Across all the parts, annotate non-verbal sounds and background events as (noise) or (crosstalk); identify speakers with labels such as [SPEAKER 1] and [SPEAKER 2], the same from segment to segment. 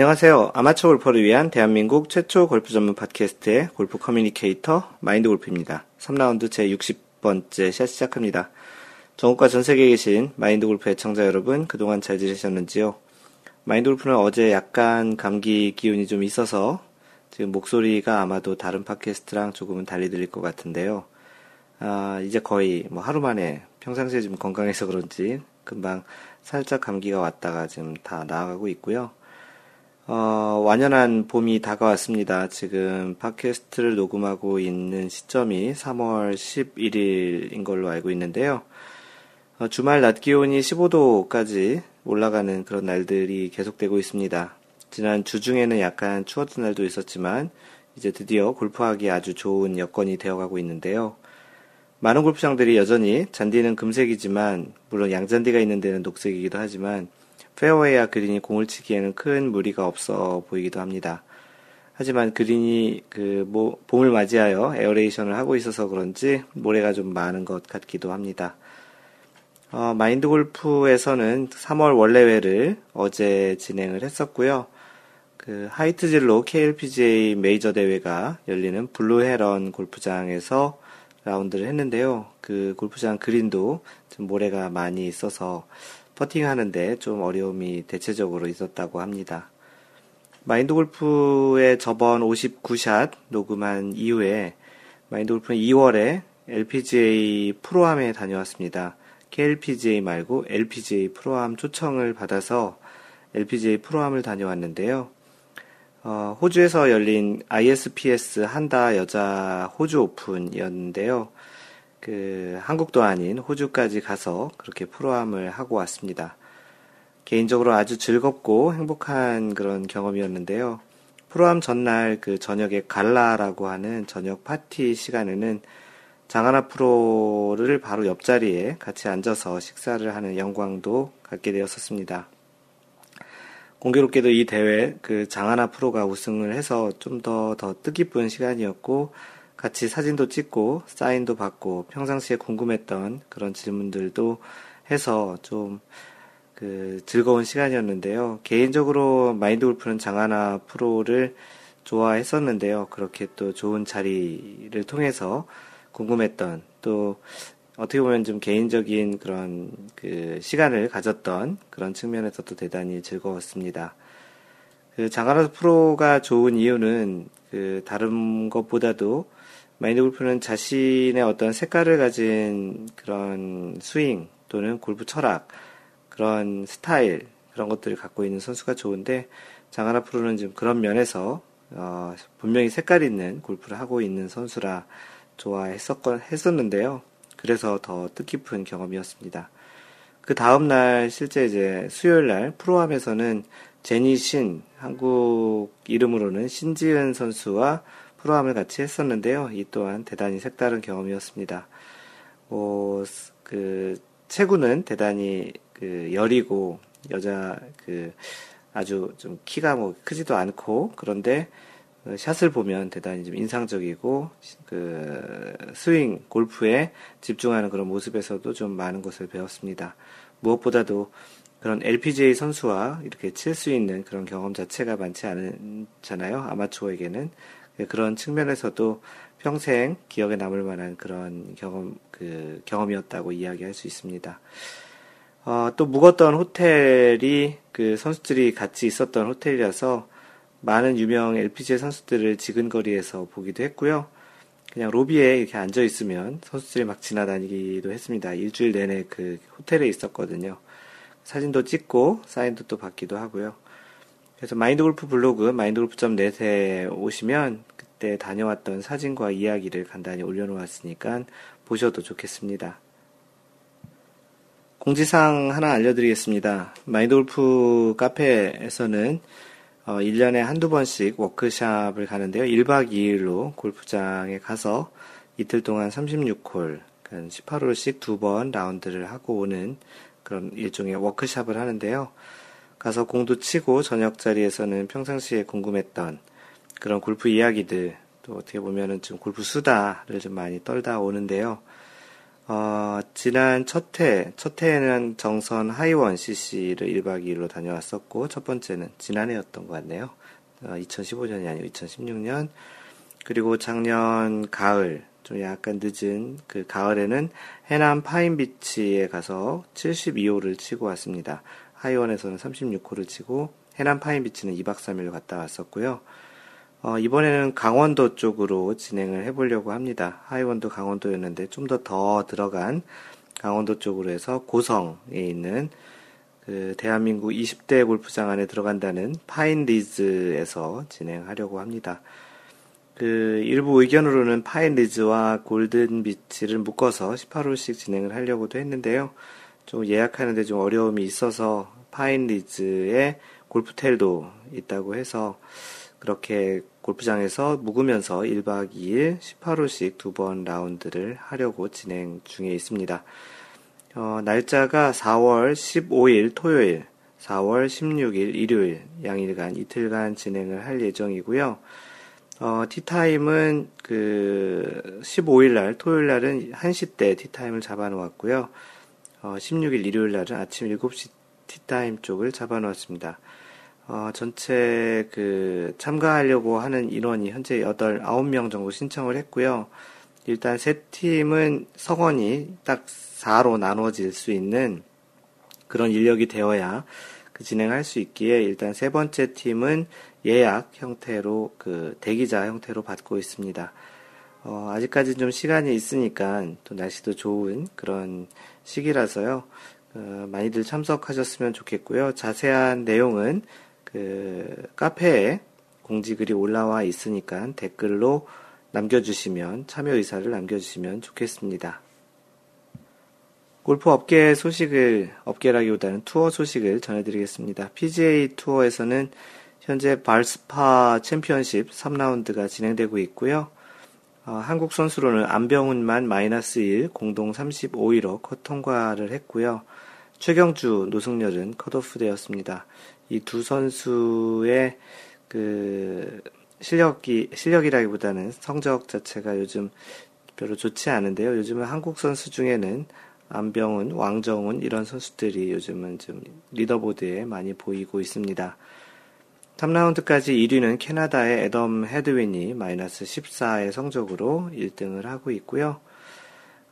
[SPEAKER 1] 안녕하세요. 아마추어 골퍼를 위한 대한민국 최초 골프 전문 팟캐스트의 골프 communicator 마인드 골프입니다. 3라운드 제 60번째 샷 시작합니다. 전국과 전 세계에 계신 마인드 골프 애청자 여러분, 그동안 잘 지내셨는지요? 마인드 골프는 어제 약간 감기 기운이 좀 있어서 지금 목소리가 아마도 다른 팟캐스트랑 조금은 달리 들릴 것 같은데요. 아, 이제 거의 뭐 하루 만에 평상시에 좀 건강해서 그런지 금방 살짝 감기가 왔다가 지금 다 나아가고 있고요. 어, 완연한 봄이 다가왔습니다. 지금 팟캐스트를 녹음하고 있는 시점이 3월 11일인 걸로 알고 있는데요. 어, 주말 낮 기온이 15도까지 올라가는 그런 날들이 계속되고 있습니다. 지난 주 중에는 약간 추웠던 날도 있었지만 이제 드디어 골프하기 아주 좋은 여건이 되어가고 있는데요. 많은 골프장들이 여전히 잔디는 금색이지만 물론 양잔디가 있는 데는 녹색이기도 하지만 페어웨이와 그린이 공을 치기에는 큰 무리가 없어 보이기도 합니다. 하지만 그린이 그 뭐, 봄을 맞이하여 aeration을 하고 있어서 그런지 모래가 좀 많은 것 같기도 합니다. 어, 마인드 골프에서는 3월 월례회를 어제 진행을 했었고요. 그 하이트진로 KLPGA 메이저 대회가 열리는 블루헤런 골프장에서 라운드를 했는데요. 그 골프장 그린도 좀 모래가 많이 있어서 퍼팅 하는데 좀 어려움이 대체적으로 있었다고 합니다. 마인드 골프의 저번 59샷 녹음한 이후에 마인드 골프는 2월에 LPGA 프로암에 다녀왔습니다. KLPGA 말고 LPGA 프로암 초청을 받아서 LPGA 프로암을 다녀왔는데요. 어, 호주에서 열린 ISPS 한다 여자 호주 오픈이었는데요. 그 한국도 아닌 호주까지 가서 그렇게 프로암을 하고 왔습니다. 개인적으로 아주 즐겁고 행복한 그런 경험이었는데요. 프로암 전날 그 저녁에 갈라라고 하는 저녁 파티 시간에는 장하나 프로를 바로 옆자리에 같이 앉아서 식사를 하는 영광도 갖게 되었었습니다. 공교롭게도 이 대회 그 장하나 프로가 우승을 해서 좀 더더 뜻깊은 시간이었고 같이 사진도 찍고 사인도 받고 평상시에 궁금했던 그런 질문들도 해서 좀 그 즐거운 시간이었는데요. 개인적으로 마인드 골프는 장하나 프로를 좋아했었는데요. 그렇게 또 좋은 자리를 통해서 궁금했던 또 어떻게 보면 좀 개인적인 그런 그 시간을 가졌던 그런 측면에서도 대단히 즐거웠습니다. 그 장하나 프로가 좋은 이유는 그 다른 것보다도 마인드 골프는 자신의 어떤 색깔을 가진 그런 스윙 또는 골프 철학 그런 스타일 그런 것들을 갖고 있는 선수가 좋은데 장하나 프로는 지금 그런 면에서 어, 분명히 색깔 있는 골프를 하고 있는 선수라 좋아했었건 했었는데요. 그래서 더 뜻깊은 경험이었습니다. 그 다음날 실제 이제 수요일 날 프로암에서는 제니 신 한국 이름으로는 신지은 선수와 프로암을 같이 했었는데요. 이 또한 대단히 색다른 경험이었습니다. 뭐, 그, 체구는 대단히 그 여리고 여자 그 아주 좀 키가 뭐 크지도 않고 그런데 그 샷을 보면 대단히 좀 인상적이고 그 스윙 골프에 집중하는 그런 모습에서도 좀 많은 것을 배웠습니다. 무엇보다도 그런 LPGA 선수와 이렇게 칠 수 있는 그런 경험 자체가 많지 않잖아요. 아마추어에게는 그런 측면에서도 평생 기억에 남을 만한 그런 경험 그 경험이었다고 이야기할 수 있습니다. 어, 또 묵었던 호텔이 그 선수들이 같이 있었던 호텔이라서 많은 유명 LPGA 선수들을 지근거리에서 보기도 했고요. 그냥 로비에 이렇게 앉아 있으면 선수들이 막 지나다니기도 했습니다. 일주일 내내 그 호텔에 있었거든요. 사진도 찍고 사인도 또 받기도 하고요. 그래서 마인드 골프 블로그 마인드골프.net에 오시면 그때 다녀왔던 사진과 이야기를 간단히 올려놓았으니까 보셔도 좋겠습니다. 공지사항 하나 알려드리겠습니다. 마인드 골프 카페에서는 어, 1년에 한두 번씩 워크샵을 가는데요. 1박 2일로 골프장에 가서 이틀 동안 36홀, 18홀씩 두 번 라운드를 하고 오는 그런 일종의 워크샵을 하는데요. 가서 공도 치고 저녁 자리에서는 평상시에 궁금했던 그런 골프 이야기들, 또 어떻게 보면은 좀 골프 수다를 좀 많이 떨다 오는데요. 어, 지난 첫 해, 첫 해에는 정선 하이원 CC를 1박 2일로 다녀왔었고, 첫 번째는 지난해였던 것 같네요. 어, 2015년이 아니고 2016년. 그리고 작년 가을, 좀 약간 늦은 그 가을에는 해남 파인비치에 가서 72호를 치고 왔습니다. 하이원에서는 36호를 치고, 해남 파인비치는 2박 3일 갔다 왔었고요. 어, 이번에는 강원도 쪽으로 진행을 해보려고 합니다. 하이원도 강원도였는데 좀더더 들어간 강원도 쪽으로 해서 고성에 있는 그 대한민국 20대 골프장 안에 들어간다는 파인리즈에서 진행하려고 합니다. 그 일부 의견으로는 파인리즈와 골든비치를 묶어서 18홀씩 진행을 하려고도 했는데요. 좀 예약하는데 좀 어려움이 있어서 파인리즈에 골프텔도 있다고 해서 그렇게 골프장에서 묵으면서 1박 2일 18호씩 두 번 라운드를 하려고 진행 중에 있습니다. 어, 날짜가 4월 15일 토요일, 4월 16일 일요일 양일간 이틀간 진행을 할 예정이고요. 어, 티타임은 그 15일 날 토요일 날은 1시 때 티타임을 잡아 놓았고요. 어, 16일 일요일 날은 아침 7시 티타임 쪽을 잡아 놓았습니다. 어, 전체 그 참가하려고 하는 인원이 현재 8, 9명 정도 신청을 했고요. 일단 세 팀은 성원이 딱 4로 나눠질 수 있는 그런 인력이 되어야 그 진행할 수 있기에 일단 세 번째 팀은 예약 형태로 그 대기자 형태로 받고 있습니다. 어, 아직까지 좀 시간이 있으니까 또 날씨도 좋은 그런 시기라서요. 어, 많이들 참석하셨으면 좋겠고요. 자세한 내용은 그 카페에 공지글이 올라와 있으니까 댓글로 남겨주시면 참여 의사를 남겨주시면 좋겠습니다. 골프 업계 소식을 업계라기보다는 투어 소식을 전해드리겠습니다. PGA 투어에서는 현재 발스파 챔피언십 3라운드가 진행되고 있고요. 어, 한국 선수로는 안병훈만 마이너스 1 공동 35위로 컷 통과를 했고요. 최경주, 노승열은 컷오프 되었습니다. 이 두 선수의 그 실력이 실력이라기보다는 성적 자체가 요즘 별로 좋지 않은데요. 요즘은 한국 선수 중에는 안병훈, 왕정훈 이런 선수들이 요즘은 좀 리더보드에 많이 보이고 있습니다. 3라운드까지 1위는 캐나다의 애덤 헤드윈이 마이너스 14의 성적으로 1등을 하고 있고요.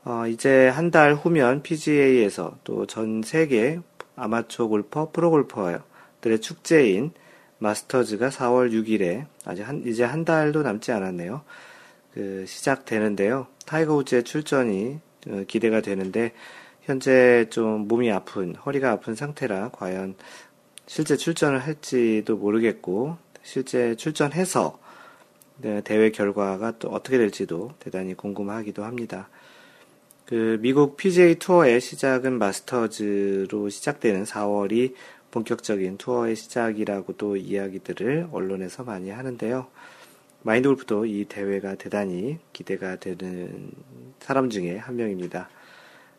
[SPEAKER 1] 어, 이제 한 달 후면 PGA에서 또 전 세계 아마추어 골퍼, 프로 골퍼 들의 축제인 마스터즈가 4월 6일에 아직 한, 이제 한 달도 남지 않았네요. 그 시작되는데요. 타이거 우즈의 출전이 어, 기대가 되는데 현재 좀 몸이 아픈 허리가 아픈 상태라 과연 실제 출전을 할지도 모르겠고 실제 출전해서 네, 대회 결과가 또 어떻게 될지도 대단히 궁금하기도 합니다. 그 미국 PGA 투어의 시작은 마스터즈로 시작되는 4월이 본격적인 투어의 시작이라고도 이야기들을 언론에서 많이 하는데요. 마인드 골프도 이 대회가 대단히 기대가 되는 사람 중에 한 명입니다.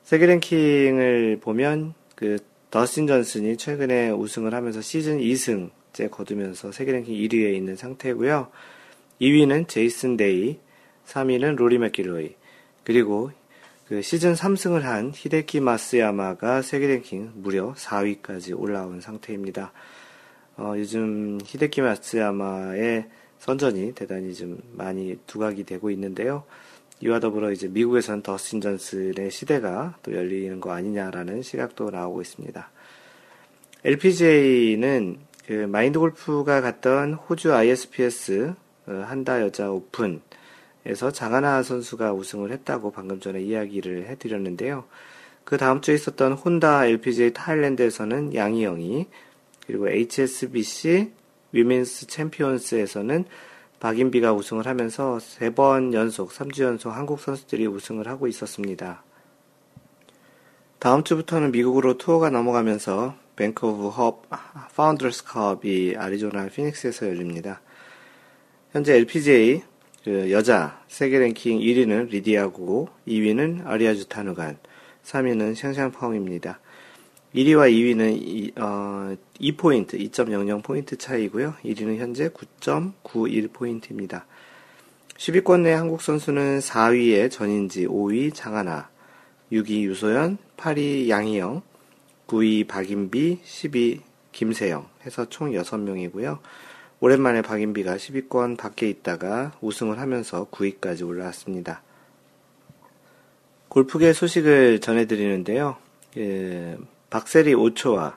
[SPEAKER 1] 세계 랭킹을 보면 그 더스틴 존슨이 최근에 우승을 하면서 시즌 2승째 거두면서 세계 랭킹 1위에 있는 상태고요. 2위는 제이슨 데이, 3위는 로리 맥길로이, 그리고 그 시즌 3승을 한 히데키 마쓰야마가 세계 랭킹 무려 4위까지 올라온 상태입니다. 어, 요즘 히데키 마쓰야마의 선전이 대단히 좀 많이 두각이 되고 있는데요. 이와 더불어 이제 미국에선 더스틴 존슨의 시대가 또 열리는 거 아니냐라는 시각도 나오고 있습니다. LPGA는 그 마인드 골프가 갔던 호주 ISPS 어, 한다 여자 오픈 에서 장하나 선수가 우승을 했다고 방금 전에 이야기를 해드렸는데요. 그 다음 주에 있었던 혼다 LPGA 타일랜드에서는 양희영이 그리고 HSBC 위민스 챔피언스에서는 박인비가 우승을 하면서 세 번 연속, 3주 연속 한국 선수들이 우승을 하고 있었습니다. 다음 주부터는 미국으로 투어가 넘어가면서 뱅크 오브 호프 파운더스 컵이 아리조나 피닉스에서 열립니다. 현재 LPGA 그 여자 세계 랭킹 1위는 리디아 고 2위는 아리야 주타누간 3위는 샨샨 펑입니다. 1위와 2위는 2, 어, 2포인트, 2.00포인트 차이고요. 1위는 현재 9.91포인트입니다. 10위권 내 한국 선수는 4위에 전인지, 5위 장하나, 6위 유소연, 8위 양희영, 9위 박인비, 10위 김세영 해서 총 6명이고요. 오랜만에 박인비가 10위권 밖에 있다가 우승을 하면서 9위까지 올라왔습니다. 골프계 소식을 전해드리는데요. 예, 박세리 5초와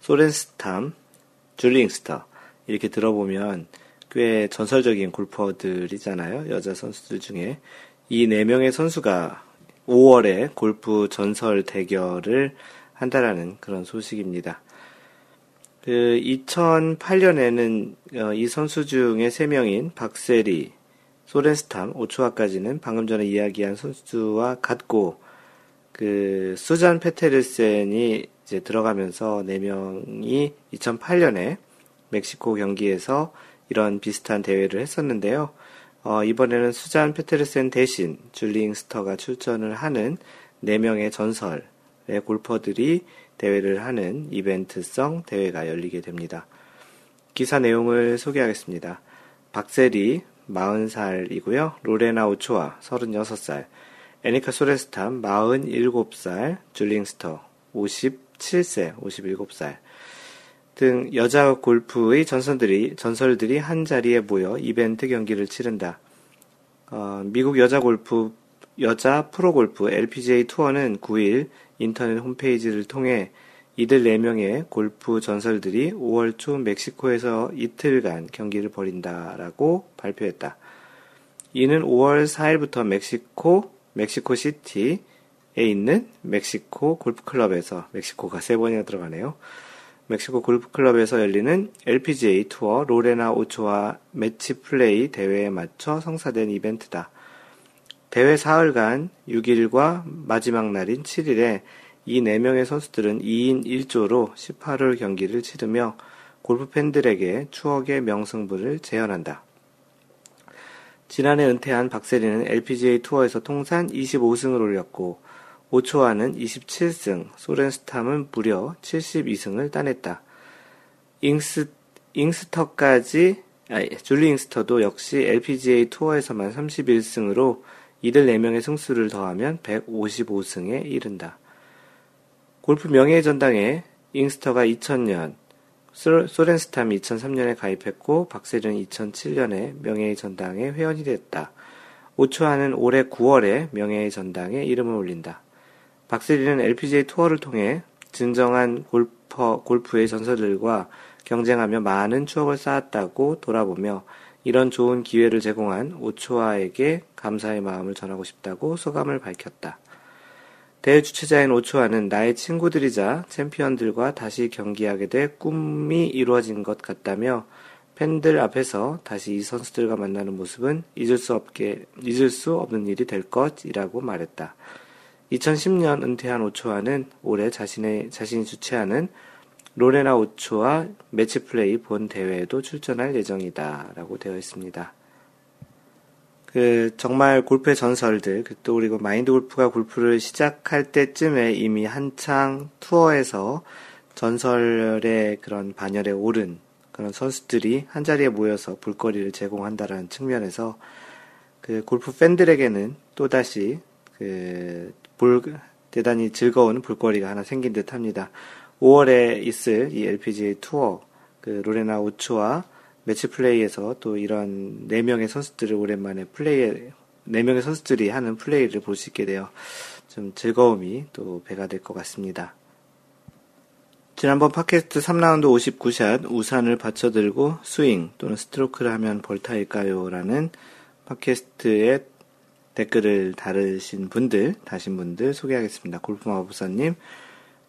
[SPEAKER 1] 소렌스탐, 줄링스터 이렇게 들어보면 꽤 전설적인 골퍼들이잖아요. 여자 선수들 중에 이 네 명의 선수가 5월에 골프 전설 대결을 한다라는 그런 소식입니다. 그 2008년에는 어, 이 선수 중에 3명인 박세리, 소렌스탐, 오초아까지는 방금 전에 이야기한 선수와 같고 그 수잔 페테르센이 이제 들어가면서 4명이 2008년에 멕시코 경기에서 이런 비슷한 대회를 했었는데요. 어, 이번에는 수잔 페테르센 대신 줄링 스터가 출전을 하는 4명의 전설의 골퍼들이 대회를 하는 이벤트성 대회가 열리게 됩니다. 기사 내용을 소개하겠습니다. 박세리 40살이고요. 로레나 오초아 36살, 에니카 소레스탐 47살, 줄링스터 57세, 57살, 등 여자 골프의 전설들이, 전설들이 한 자리에 모여 이벤트 경기를 치른다. 어, 미국 여자 골프, 여자 프로 골프 LPGA 투어는 9일 인터넷 홈페이지를 통해 이들 4명의 골프 전설들이 5월 초 멕시코에서 이틀간 경기를 벌인다라고 발표했다. 이는 5월 4일부터 멕시코, 멕시코 시티에 있는 멕시코 골프클럽에서, 멕시코가 세 번이나 들어가네요. 멕시코 골프클럽에서 열리는 LPGA 투어 로레나 오초와 매치 플레이 대회에 맞춰 성사된 이벤트다. 대회 사흘간 6일과 마지막 날인 7일에 이 4명의 선수들은 2인 1조로 18홀 경기를 치르며 골프 팬들에게 추억의 명승부를 재현한다. 지난해 은퇴한 박세리는 LPGA 투어에서 통산 25승을 올렸고 오초아는 27승, 소렌스탐은 무려 72승을 따냈다. 잉스, 잉스터까지, 아, 줄리 잉스터도 역시 LPGA 투어에서만 31승으로 이들 4명의 승수를 더하면 155승에 이른다. 골프 명예의 전당에 잉스터가 2000년, 소렌스탐이 2003년에 가입했고 박세리는 2007년에 명예의 전당에 회원이 됐다. 오초아는 올해 9월에 명예의 전당에 이름을 올린다. 박세리는 LPGA 투어를 통해 진정한 골퍼, 골프의 전설들과 경쟁하며 많은 추억을 쌓았다고 돌아보며 이런 좋은 기회를 제공한 오초아에게 감사의 마음을 전하고 싶다고 소감을 밝혔다. 대회 주최자인 오초아는 나의 친구들이자 챔피언들과 다시 경기하게 돼 꿈이 이루어진 것 같다며 팬들 앞에서 다시 이 선수들과 만나는 모습은 잊을 수 없게, 잊을 수 없는 일이 될 것이라고 말했다. 2010년 은퇴한 오초아는 올해 자신의, 자신이 주최하는 로레나 오초아 매치 플레이 본 대회에도 출전할 예정이다. 라고 되어 있습니다. 그, 정말 골프의 전설들, 그또 그리고 마인드 골프가 골프를 시작할 때쯤에 이미 한창 투어에서 전설의 그런 반열에 오른 그런 선수들이 한 자리에 모여서 볼거리를 제공한다라는 측면에서 그 골프 팬들에게는 또 다시 그 볼, 대단히 즐거운 볼거리가 하나 생긴 듯 합니다. 5월에 있을 이 LPGA 투어, 그 로레나 오초와 매치 플레이에서 또 이런 4명의 선수들을 오랜만에 플레이, 4명의 선수들이 하는 플레이를 볼 수 있게 되어 좀 즐거움이 또 배가 될 것 같습니다. 지난번 팟캐스트 3라운드 59샷 우산을 받쳐들고 스윙 또는 스트로크를 하면 벌타일까요? 라는 팟캐스트의 댓글을 다르신 분들, 다신 분들 소개하겠습니다. 골프마법사님,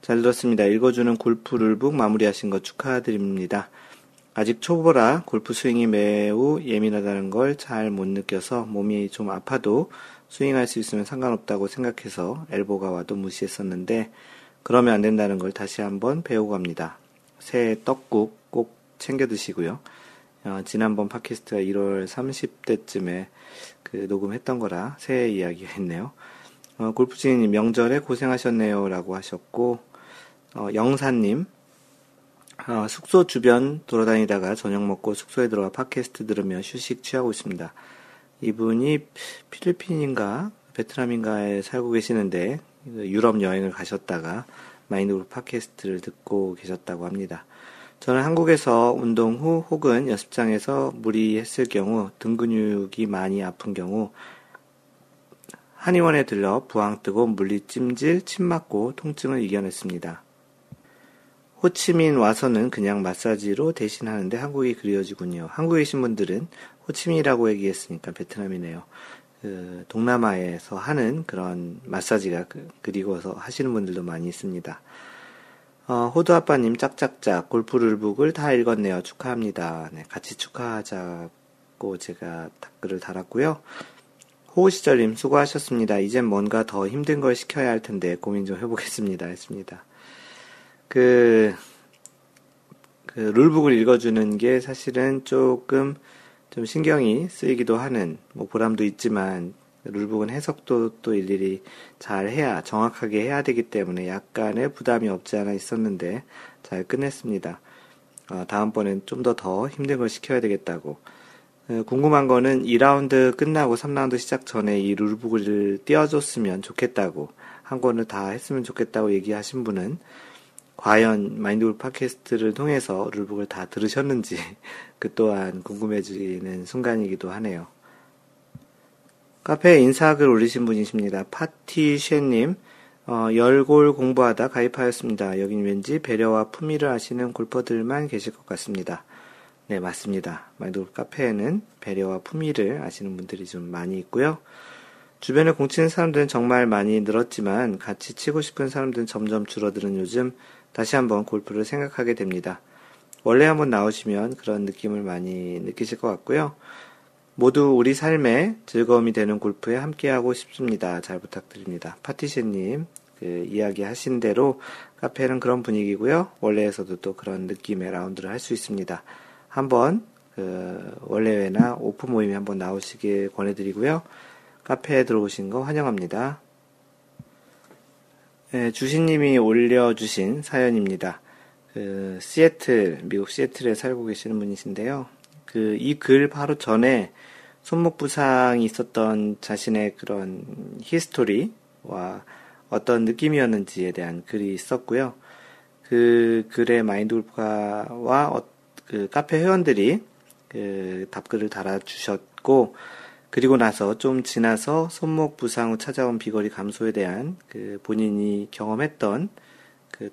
[SPEAKER 1] 잘 들었습니다. 읽어주는 골프 룰북 마무리하신 것 축하드립니다. 아직 초보라 골프 스윙이 매우 예민하다는 걸 잘 못 느껴서 몸이 좀 아파도 스윙할 수 있으면 상관없다고 생각해서 엘보가 와도 무시했었는데 그러면 안 된다는 걸 다시 한번 배우고 갑니다. 새해 떡국 꼭 챙겨 드시고요. 어, 지난번 팟캐스트가 1월 30대쯤에 그 녹음했던 거라 새해 이야기가 있네요. 어, 골프지님 명절에 고생하셨네요. 라고 하셨고, 어, 영사님, 어, 숙소 주변 돌아다니다가 저녁 먹고 숙소에 들어가 팟캐스트 들으며 휴식 취하고 있습니다. 이분이 필리핀인가 베트남인가에 살고 계시는데 유럽 여행을 가셨다가 마인드 골프 팟캐스트를 듣고 계셨다고 합니다. 저는 한국에서 운동 후 혹은 연습장에서 무리했을 경우 등 근육이 많이 아픈 경우 한의원에 들러 부항 뜨고 물리찜질, 침 맞고 통증을 이겨냈습니다. 호치민 와서는 그냥 마사지로 대신하는데 한국이 그리워지군요. 한국에 계신 분들은 호치민이라고 얘기했으니까 베트남이네요. 그 동남아에서 하는 그런 마사지가 그, 그리워서 하시는 분들도 많이 있습니다. 어, 호두 아빠님 짝짝짝 골프룰북을 다 읽었네요. 축하합니다. 네, 같이 축하하자고 제가 댓글을 달았고요. 호우시절님 수고하셨습니다. 이젠 뭔가 더 힘든 걸 시켜야 할 텐데 고민 좀 해보겠습니다. 했습니다. 그, 그 룰북을 읽어주는 게 사실은 조금 좀 신경이 쓰이기도 하는 뭐 보람도 있지만 룰북은 해석도 또 일일이 잘 해야, 정확하게 해야 되기 때문에 약간의 부담이 없지 않아 있었는데 잘 끝냈습니다. 어, 다음번엔 좀 더 더 힘든 걸 시켜야 되겠다고. 어, 궁금한 거는 2라운드 끝나고 3라운드 시작 전에 이 룰북을 띄워줬으면 좋겠다고, 한 권을 다 했으면 좋겠다고 얘기하신 분은 과연 마인드골 팟캐스트를 통해서 룰북을 다 들으셨는지 (laughs) 그 또한 궁금해지는 순간이기도 하네요. 카페에 인사글 올리신 분이십니다. 파티쉐님, 어, 열골 공부하다 가입하였습니다. 여긴 왠지 배려와 품위를 아시는 골퍼들만 계실 것 같습니다. 네, 맞습니다. 마인드 카페에는 배려와 품위를 아시는 분들이 좀 많이 있고요. 주변에 공치는 사람들은 정말 많이 늘었지만 같이 치고 싶은 사람들은 점점 줄어드는 요즘 다시 한번 골프를 생각하게 됩니다. 원래 한번 나오시면 그런 느낌을 많이 느끼실 것 같고요. 모두 우리 삶에 즐거움이 되는 골프에 함께하고 싶습니다. 잘 부탁드립니다. 파티션님, 그 이야기 하신 대로 카페는 그런 분위기고요. 원래에서도 또 그런 느낌의 라운드를 할 수 있습니다. 한번 그 원래회나 오픈 모임에 한번 나오시길 권해드리고요. 카페에 들어오신 거 환영합니다. 네, 주신님이 올려주신 사연입니다. 그 시애틀, 미국 시애틀에 살고 계시는 분이신데요. 그 이 글 바로 전에 손목 부상이 있었던 자신의 그런 history와 어떤 느낌이었는지에 대한 글이 있었고요. 그 글에 마인드 골프가와 어, 그 카페 회원들이 그 답글을 달아주셨고, 그리고 나서 좀 지나서 손목 부상 후 찾아온 비거리 감소에 대한 그 본인이 경험했던 그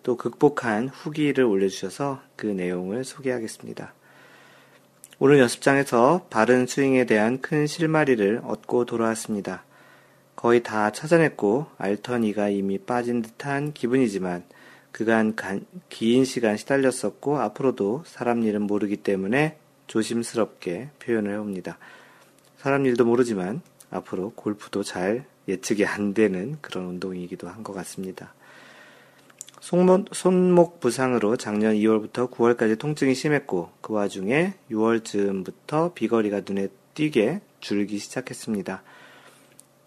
[SPEAKER 1] 또 극복한 후기를 올려주셔서 그 내용을 소개하겠습니다. 오늘 연습장에서 바른 스윙에 대한 큰 실마리를 얻고 돌아왔습니다. 거의 다 찾아냈고 알턴이가 이미 빠진 듯한 기분이지만 그간 간, 긴 시간 시달렸었고 앞으로도 사람 일은 모르기 때문에 조심스럽게 표현을 해옵니다. 사람 일도 모르지만 앞으로 골프도 잘 예측이 안 되는 그런 운동이기도 한 것 같습니다. 손목, 부상으로 작년 2월부터 9월까지 통증이 심했고 그 와중에 6월쯤부터 비거리가 눈에 띄게 줄기 시작했습니다.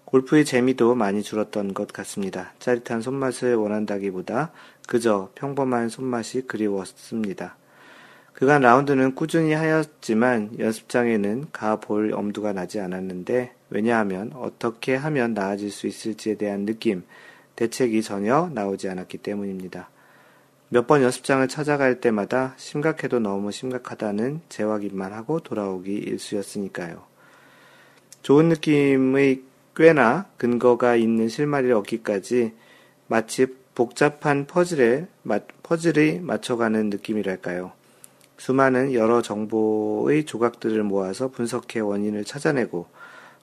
[SPEAKER 1] 골프의 재미도 많이 줄었던 것 같습니다. 짜릿한 손맛을 원한다기보다 그저 평범한 손맛이 그리웠습니다. 그간 라운드는 꾸준히 하였지만 연습장에는 가 볼 엄두가 나지 않았는데 왜냐하면 어떻게 하면 나아질 수 있을지에 대한 느낌, 대책이 전혀 나오지 않았기 때문입니다. 몇 번 연습장을 찾아갈 때마다 심각해도 너무 심각하다는 재확인만 하고 돌아오기 일수였으니까요. 좋은 느낌의 꽤나 근거가 있는 실마리를 얻기까지 마치 복잡한 퍼즐에, 퍼즐이 맞춰가는 느낌이랄까요. 수많은 여러 정보의 조각들을 모아서 분석해 원인을 찾아내고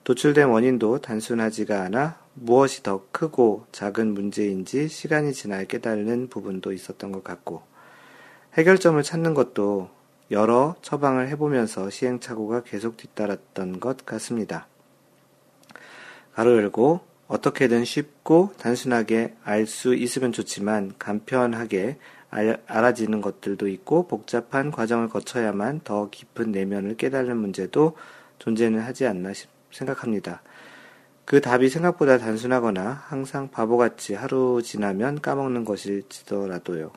[SPEAKER 1] 도출된 원인도 단순하지가 않아 무엇이 더 크고 작은 문제인지 시간이 지나 깨달는 부분도 있었던 것 같고 해결점을 찾는 것도 여러 처방을 해보면서 시행착오가 계속 뒤따랐던 것 같습니다. 가로 열고 어떻게든 쉽고 단순하게 알 수 있으면 좋지만 간편하게 알, 알아지는 것들도 있고 복잡한 과정을 거쳐야만 더 깊은 내면을 깨달는 문제도 존재는 하지 않나 생각합니다. 그 답이 생각보다 단순하거나 항상 바보같이 하루 지나면 까먹는 것일지더라도요.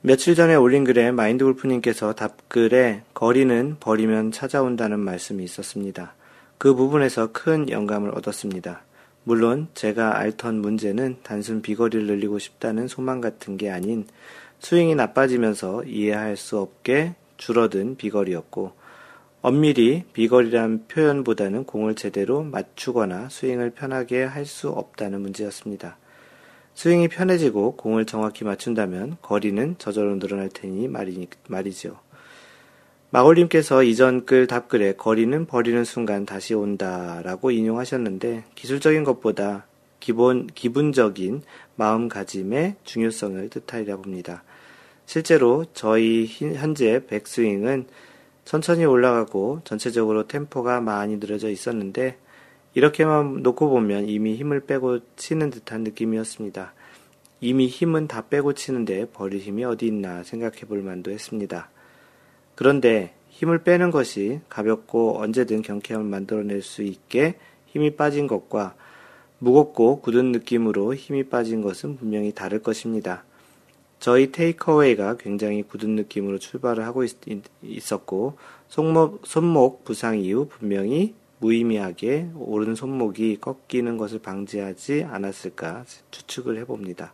[SPEAKER 1] 며칠 전에 올린 글에 마인드 골프님께서 답글에 거리는 버리면 찾아온다는 말씀이 있었습니다. 그 부분에서 큰 영감을 얻었습니다. 물론 제가 앓던 문제는 단순 비거리를 늘리고 싶다는 소망 같은 게 아닌 스윙이 나빠지면서 이해할 수 없게 줄어든 비거리였고 엄밀히 비거리란 표현보다는 공을 제대로 맞추거나 스윙을 편하게 할 수 없다는 문제였습니다. 스윙이 편해지고 공을 정확히 맞춘다면 거리는 저절로 늘어날 테니 말이, 말이죠. 마골님께서 이전 글 답글에 거리는 버리는 순간 다시 온다라고 인용하셨는데 기술적인 것보다 기본, 기분적인 마음가짐의 중요성을 뜻하리라 봅니다. 실제로 저희 현재 백스윙은 천천히 올라가고 전체적으로 템포가 많이 늘어져 있었는데 이렇게만 놓고 보면 이미 힘을 빼고 치는 듯한 느낌이었습니다. 이미 힘은 다 빼고 치는데 버릴 힘이 어디 있나 생각해 볼 만도 했습니다. 그런데 힘을 빼는 것이 가볍고 언제든 경쾌함을 만들어낼 수 있게 힘이 빠진 것과 무겁고 굳은 느낌으로 힘이 빠진 것은 분명히 다를 것입니다. 저희 테이크어웨이가 굉장히 굳은 느낌으로 출발을 하고 있, 었고 손목, 손목 부상 이후 분명히 무의미하게 오른 손목이 꺾이는 것을 방지하지 않았을까 추측을 해봅니다.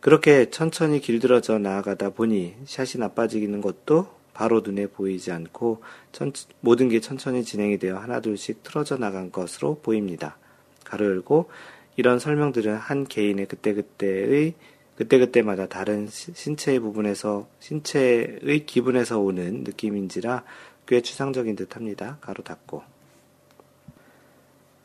[SPEAKER 1] 그렇게 천천히 길들어져 나아가다 보니 샷이 나빠지는 것도 바로 눈에 보이지 않고 천, 모든 게 천천히 진행이 되어 하나둘씩 틀어져 나간 것으로 보입니다. 가로 열고 이런 설명들은 한 개인의 그때그때의 그때그때마다 다른 신체의 부분에서, 신체의 기분에서 오는 느낌인지라 꽤 추상적인 듯 합니다. 가로 닫고.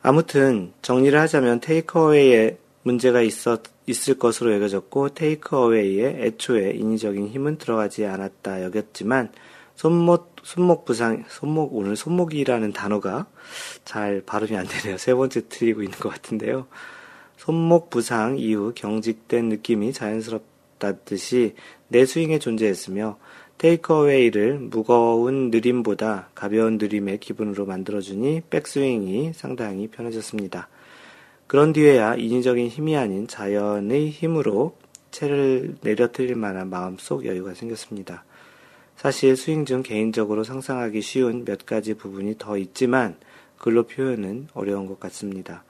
[SPEAKER 1] 아무튼, 정리를 하자면 테이크어웨이에 문제가 있었, 있을 것으로 여겨졌고, 테이크어웨이에 애초에 인위적인 힘은 들어가지 않았다 여겼지만, 손목, 손목 부상, 손목, 오늘 손목이라는 단어가 잘 발음이 안 되네요. 세 번째 틀리고 있는 것 같은데요. 손목 부상 이후 경직된 느낌이 자연스럽다듯이 내 스윙에 존재했으며 테이크어웨이를 무거운 느림보다 가벼운 느림의 기분으로 만들어주니 백스윙이 상당히 편해졌습니다. 그런 뒤에야 인위적인 힘이 아닌 자연의 힘으로 채를 내려뜨릴 만한 마음속 여유가 생겼습니다. 사실 스윙 중 개인적으로 상상하기 쉬운 몇 가지 부분이 더 있지만 글로 표현은 어려운 것 같습니다.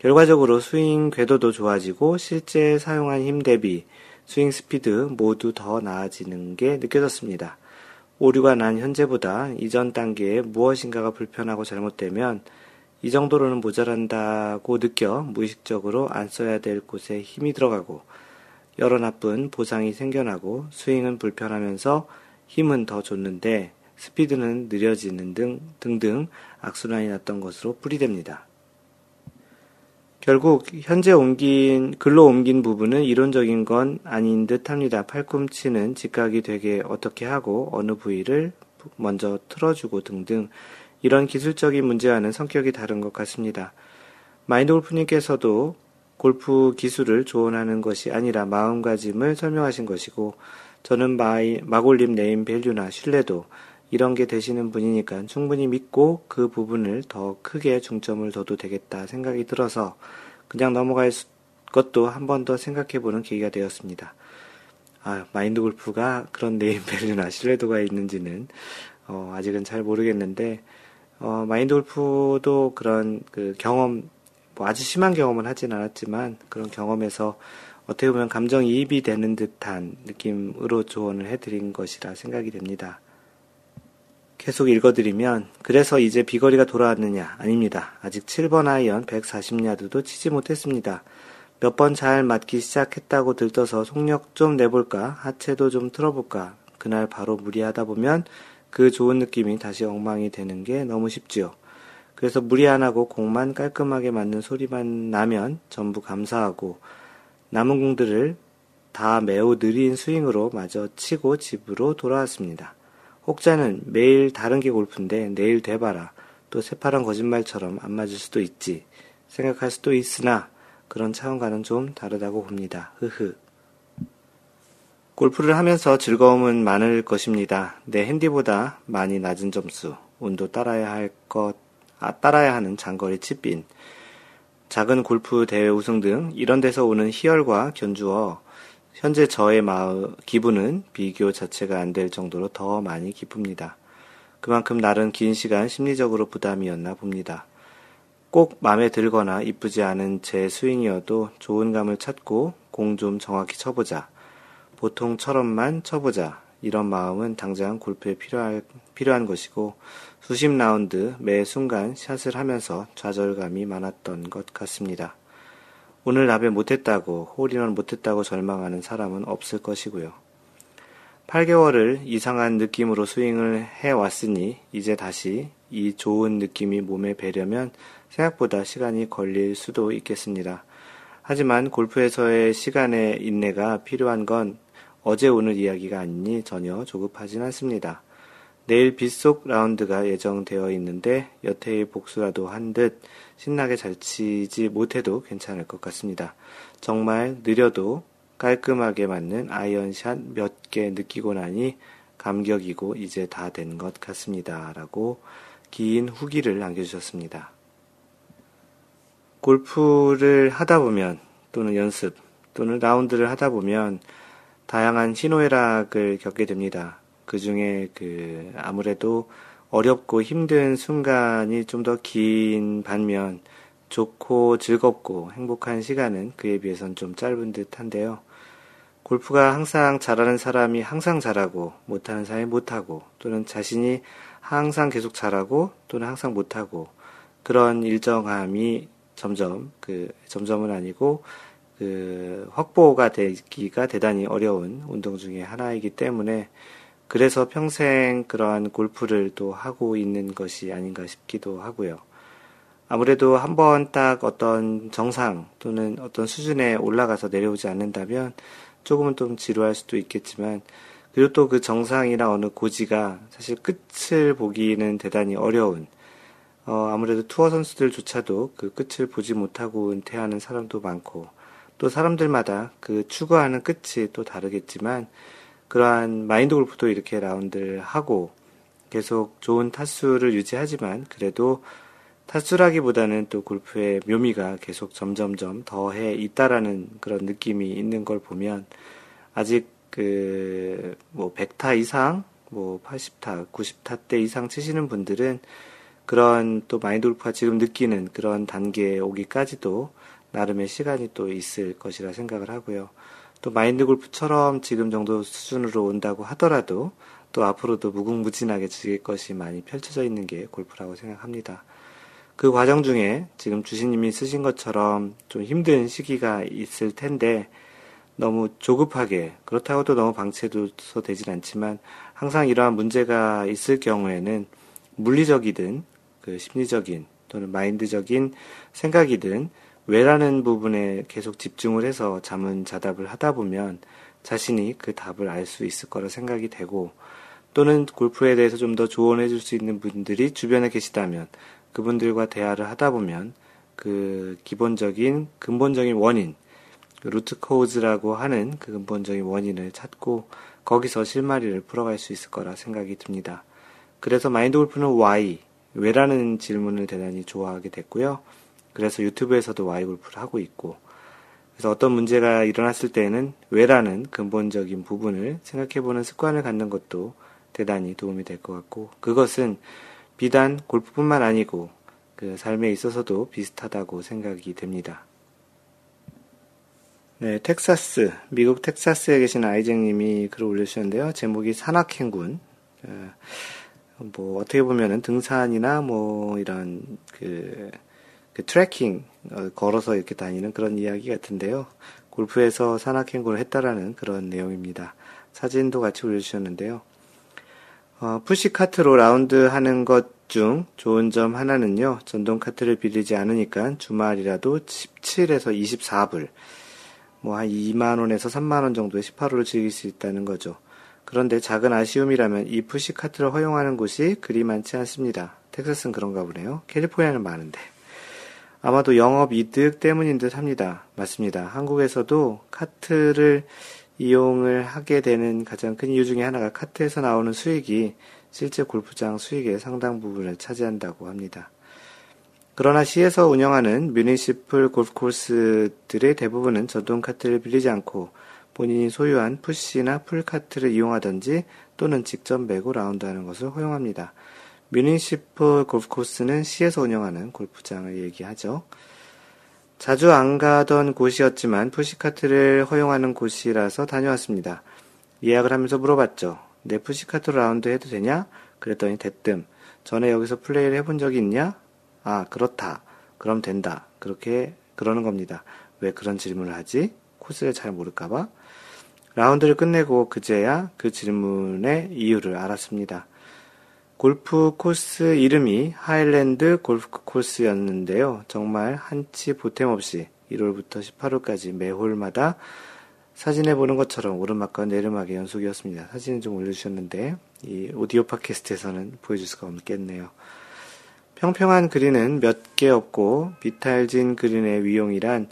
[SPEAKER 1] 결과적으로 스윙 궤도도 좋아지고 실제 사용한 힘 대비 스윙 스피드 모두 더 나아지는 게 느껴졌습니다. 오류가 난 현재보다 이전 단계에 무엇인가가 불편하고 잘못되면 이 정도로는 모자란다고 느껴 무의식적으로 안 써야 될 곳에 힘이 들어가고 여러 나쁜 보상이 생겨나고 스윙은 불편하면서 힘은 더 좋는데 스피드는 느려지는 등 등등 악순환이 났던 것으로 풀이됩니다. 결국 현재 옮긴 글로 옮긴 부분은 이론적인 건 아닌 듯합니다. 팔꿈치는 직각이 되게 어떻게 하고 어느 부위를 먼저 틀어주고 등등 이런 기술적인 문제와는 성격이 다른 것 같습니다. 마인드 골프님께서도 골프 기술을 조언하는 것이 아니라 마음가짐을 설명하신 것이고 저는 마이, 마골님 네임 밸류나 신뢰도 이런 게 되시는 분이니까 충분히 믿고 그 부분을 더 크게 중점을 둬도 되겠다 생각이 들어서 그냥 넘어갈 것도 한 번 더 생각해 보는 계기가 되었습니다. 아, 마인드 골프가 그런 (laughs) 네임 밸류나 신뢰도가 있는지는 어, 아직은 잘 모르겠는데 어, 마인드 골프도 그런 그 경험 뭐 아주 심한 경험은 하진 않았지만 그런 경험에서 어떻게 보면 감정이입이 되는 듯한 느낌으로 조언을 해드린 것이라 생각이 됩니다. 계속 읽어드리면 그래서 이제 비거리가 돌아왔느냐 아닙니다. 아직 7번 아이언 140야드도 치지 못했습니다. 몇 번 잘 맞기 시작했다고 들떠서 속력 좀 내볼까 하체도 좀 틀어볼까 그날 바로 무리하다 보면 그 좋은 느낌이 다시 엉망이 되는 게 너무 쉽지요. 그래서 무리 안 하고 공만 깔끔하게 맞는 소리만 나면 전부 감사하고 남은 공들을 다 매우 느린 스윙으로 마저 치고 집으로 돌아왔습니다. 혹자는 매일 다른 게 골프인데 내일 돼봐라. 또 새파란 거짓말처럼 안 맞을 수도 있지. 생각할 수도 있으나 그런 차원과는 좀 다르다고 봅니다. 흐흐. 골프를 하면서 즐거움은 많을 것입니다. 내 핸디보다 많이 낮은 점수, 운도 따라야 할 것, 아, 따라야 하는 장거리 치빈, 작은 골프 대회 우승 등 이런 데서 오는 희열과 견주어 현재 저의 마음, 기분은 비교 자체가 안 될 정도로 더 많이 기쁩니다. 그만큼 날은 긴 시간 심리적으로 부담이었나 봅니다. 꼭 마음에 들거나 이쁘지 않은 제 스윙이어도 좋은 감을 찾고 공 좀 정확히 쳐보자. 보통처럼만 쳐보자. 이런 마음은 당장 골프에 필요할, 필요한 것이고 수십 라운드 매 순간 샷을 하면서 좌절감이 많았던 것 같습니다. 오늘 라베 못했다고 홀인원 못했다고 절망하는 사람은 없을 것이고요. 8개월을 이상한 느낌으로 스윙을 해왔으니 이제 다시 이 좋은 느낌이 몸에 배려면 생각보다 시간이 걸릴 수도 있겠습니다. 하지만 골프에서의 시간의 인내가 필요한 건 어제 오늘 이야기가 아니니 전혀 조급하진 않습니다. 내일 빗속 라운드가 예정되어 있는데 여태의 복수라도 한 듯 신나게 잘 치지 못해도 괜찮을 것 같습니다. 정말 느려도 깔끔하게 맞는 아이언샷 몇 개 느끼고 나니 감격이고 이제 다 된 것 같습니다. 라고 긴 후기를 남겨주셨습니다. 골프를 하다 보면 또는 연습 또는 라운드를 하다 보면 다양한 희노애락을 겪게 됩니다. 그 중에 그 아무래도 어렵고 힘든 순간이 좀 더 긴 반면 좋고 즐겁고 행복한 시간은 그에 비해선 좀 짧은 듯 한데요. 골프가 항상 잘하는 사람이 항상 잘하고 못하는 사람이 못하고 또는 자신이 항상 계속 잘하고 또는 항상 못하고 그런 일정함이 점점 그 점점은 아니고 그 확보가 되기가 대단히 어려운 운동 중의 하나이기 때문에 그래서 평생 그러한 골프를 또 하고 있는 것이 아닌가 싶기도 하고요. 아무래도 한 번 딱 어떤 정상 또는 어떤 수준에 올라가서 내려오지 않는다면 조금은 좀 지루할 수도 있겠지만 그리고 또 그 정상이나 어느 고지가 사실 끝을 보기는 대단히 어려운 어, 아무래도 투어 선수들조차도 그 끝을 보지 못하고 은퇴하는 사람도 많고 또 사람들마다 그 추구하는 끝이 또 다르겠지만 그러한 마인드 골프도 이렇게 라운드를 하고 계속 좋은 타수를 유지하지만 그래도 타수라기보다는 또 골프의 묘미가 계속 점점점 더해 있다라는 그런 느낌이 있는 걸 보면 아직 그 뭐 100타 이상 뭐 80타, 90타 때 이상 치시는 분들은 그런 또 마인드 골프가 지금 느끼는 그런 단계에 오기까지도 나름의 시간이 또 있을 것이라 생각을 하고요. 또 마인드 골프처럼 지금 정도 수준으로 온다고 하더라도 또 앞으로도 무궁무진하게 즐길 것이 많이 펼쳐져 있는 게 골프라고 생각합니다. 그 과정 중에 지금 주신님이 쓰신 것처럼 좀 힘든 시기가 있을 텐데 너무 조급하게 그렇다고 도 너무 방치해둬서 되진 않지만 항상 이러한 문제가 있을 경우에는 물리적이든 그 심리적인 또는 마인드적인 생각이든 왜라는 부분에 계속 집중을 해서 자문 자답을 하다 보면 자신이 그 답을 알 수 있을 거라 생각이 되고 또는 골프에 대해서 좀 더 조언해 줄 수 있는 분들이 주변에 계시다면 그분들과 대화를 하다 보면 그 기본적인 근본적인 원인 그 루트 코즈라고 하는 그 근본적인 원인을 찾고 거기서 실마리를 풀어갈 수 있을 거라 생각이 듭니다. 그래서 마인드 골프는 why 왜라는 질문을 대단히 좋아하게 됐고요. 그래서 유튜브에서도 와이 골프를 하고 있고, 그래서 어떤 문제가 일어났을 때에는 왜라는 근본적인 부분을 생각해보는 습관을 갖는 것도 대단히 도움이 될 것 같고, 그것은 비단 골프뿐만 아니고 그 삶에 있어서도 비슷하다고 생각이 됩니다. 네, 텍사스, 미국 텍사스에 계신 아이쟁님이 글을 올려주셨는데요. 제목이 산악행군. 어, 뭐 어떻게 보면은 등산이나 뭐 이런 그, 그 트레킹 어, 걸어서 이렇게 다니는 그런 이야기 같은데요. 골프에서 산악행군을 했다라는 그런 내용입니다. 사진도 같이 올려주셨는데요. 어, push cart로 라운드 하는 것 중 좋은 점 하나는요. 전동 카트를 빌리지 않으니까 주말이라도 17에서 24불, 뭐 한 2만원에서 3만원 정도의 18홀을 즐길 수 있다는 거죠. 그런데 작은 아쉬움이라면 이 push cart를 허용하는 곳이 그리 많지 않습니다. 텍사스는 그런가 보네요. 캘리포니아는 많은데. 아마도 영업 이득 때문인 듯 합니다. 맞습니다. 한국에서도 카트를 이용을 하게 되는 가장 큰 이유 중에 하나가 카트에서 나오는 수익이 실제 골프장 수익의 상당 부분을 차지한다고 합니다. 그러나 시에서 운영하는 municipal 골프 코스들의 대부분은 전동 카트를 빌리지 않고 본인이 소유한 push나 pull cart를 이용하든지 또는 직접 메고 라운드하는 것을 허용합니다. municipal 골프 코스는 시에서 운영하는 골프장을 얘기하죠. 자주 안 가던 곳이었지만 push cart를 허용하는 곳이라서 다녀왔습니다. 예약을 하면서 물어봤죠. 내 push cart 라운드 해도 되냐? 그랬더니 대뜸. 전에 여기서 플레이를 해본 적이 있냐? 아, 그렇다. 그럼 된다. 그렇게 그러는 겁니다. 왜 그런 질문을 하지? 코스를 잘 모를까봐? 라운드를 끝내고 그제야 그 질문의 이유를 알았습니다. 골프 코스 이름이 Highland 골프 코스였는데요. 정말 한치 보탬 없이 1홀부터 18홀까지 매 홀마다 사진에 보는 것처럼 오르막과 내리막의 연속이었습니다. 사진을 좀 올려주셨는데 이 오디오 팟캐스트에서는 보여줄 수가 없겠네요. 평평한 그린은 몇 개 없고 비탈진 그린의 위용이란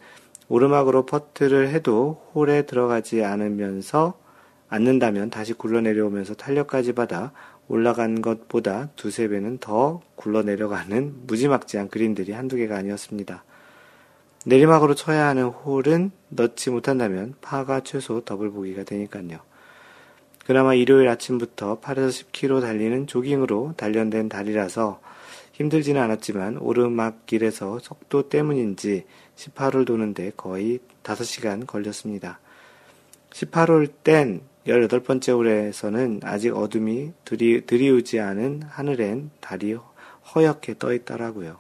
[SPEAKER 1] 오르막으로 퍼트를 해도 홀에 들어가지 않으면서 않는다면 다시 굴러 내려오면서 탄력까지 받아 올라간 것보다 두세 배는 더 굴러 내려가는 무지막지한 그린들이 한두 개가 아니었습니다. 내리막으로 쳐야 하는 홀은 넣지 못한다면 파가 최소 더블 보기가 되니까요. 그나마 일요일 아침부터 8에서 10km 달리는 조깅으로 단련된 달이라서 힘들지는 않았지만 오르막길에서 속도 때문인지 18홀 도는데 거의 5시간 걸렸습니다. 18홀 땐 18번째 홀에서는 아직 어둠이 들이, 들이우지 않은 하늘엔 달이 허옇게 떠 있더라고요.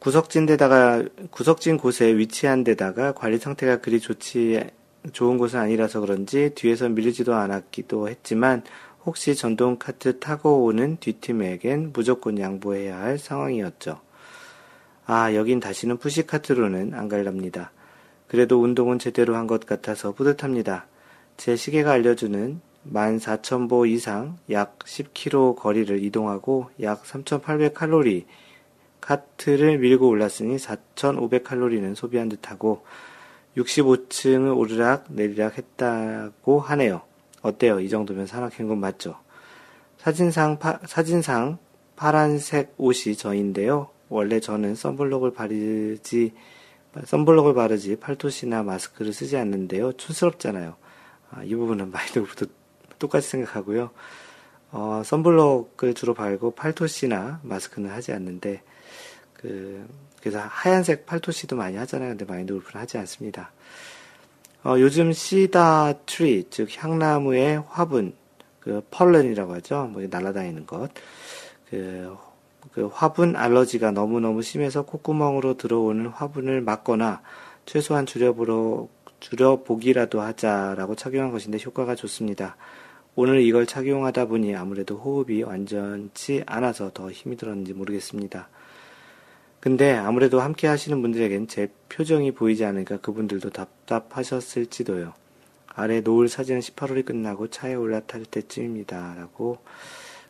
[SPEAKER 1] 구석진 데다가, 구석진 곳에 위치한 데다가 관리 상태가 그리 좋지, 좋은 곳은 아니라서 그런지 뒤에서 밀리지도 않았기도 했지만 혹시 전동 카트 타고 오는 뒷팀에겐 무조건 양보해야 할 상황이었죠. 아, 여긴 다시는 푸시카트로는 안 갈랍니다. 그래도 운동은 제대로 한 것 같아서 뿌듯합니다. 제 시계가 알려주는 14,000보 이상 약 10km 거리를 이동하고 약 3,800칼로리 카트를 밀고 올랐으니 4,500칼로리는 소비한 듯하고 65층을 오르락 내리락 했다고 하네요. 어때요? 이 정도면 산악행군 맞죠? 사진상, 파, 사진상 파란색 옷이 저인데요. 원래 저는 선블록을 바르지, 선블록을 바르지 팔토시나 마스크를 쓰지 않는데요. 촌스럽잖아요. 아, 이 부분은 (laughs) 마인드골프도 똑같이 생각하고요. 어, sunblock을 주로 바르고 팔토시나 마스크는 하지 않는데, 그, 그래서 하얀색 팔토시도 많이 하잖아요. 근데 마인드 골프는 하지 않습니다. 어, 요즘 cedar tree, 즉 향나무의 화분, 그 pollen이라고 하죠. 뭐 날아다니는 것. 그, 그 화분 알러지가 너무너무 심해서 콧구멍으로 들어오는 화분을 막거나 최소한 줄여보러 줄여보기라도 하자라고 착용한 것인데 효과가 좋습니다. 오늘 이걸 착용하다 보니 아무래도 호흡이 완전치 않아서 더 힘이 들었는지 모르겠습니다. 근데 아무래도 함께 하시는 분들에겐 제 표정이 보이지 않으니까 그분들도 답답하셨을지도요. 아래 노을 사진은 18홀이 끝나고 차에 올라탈 때쯤입니다. 라고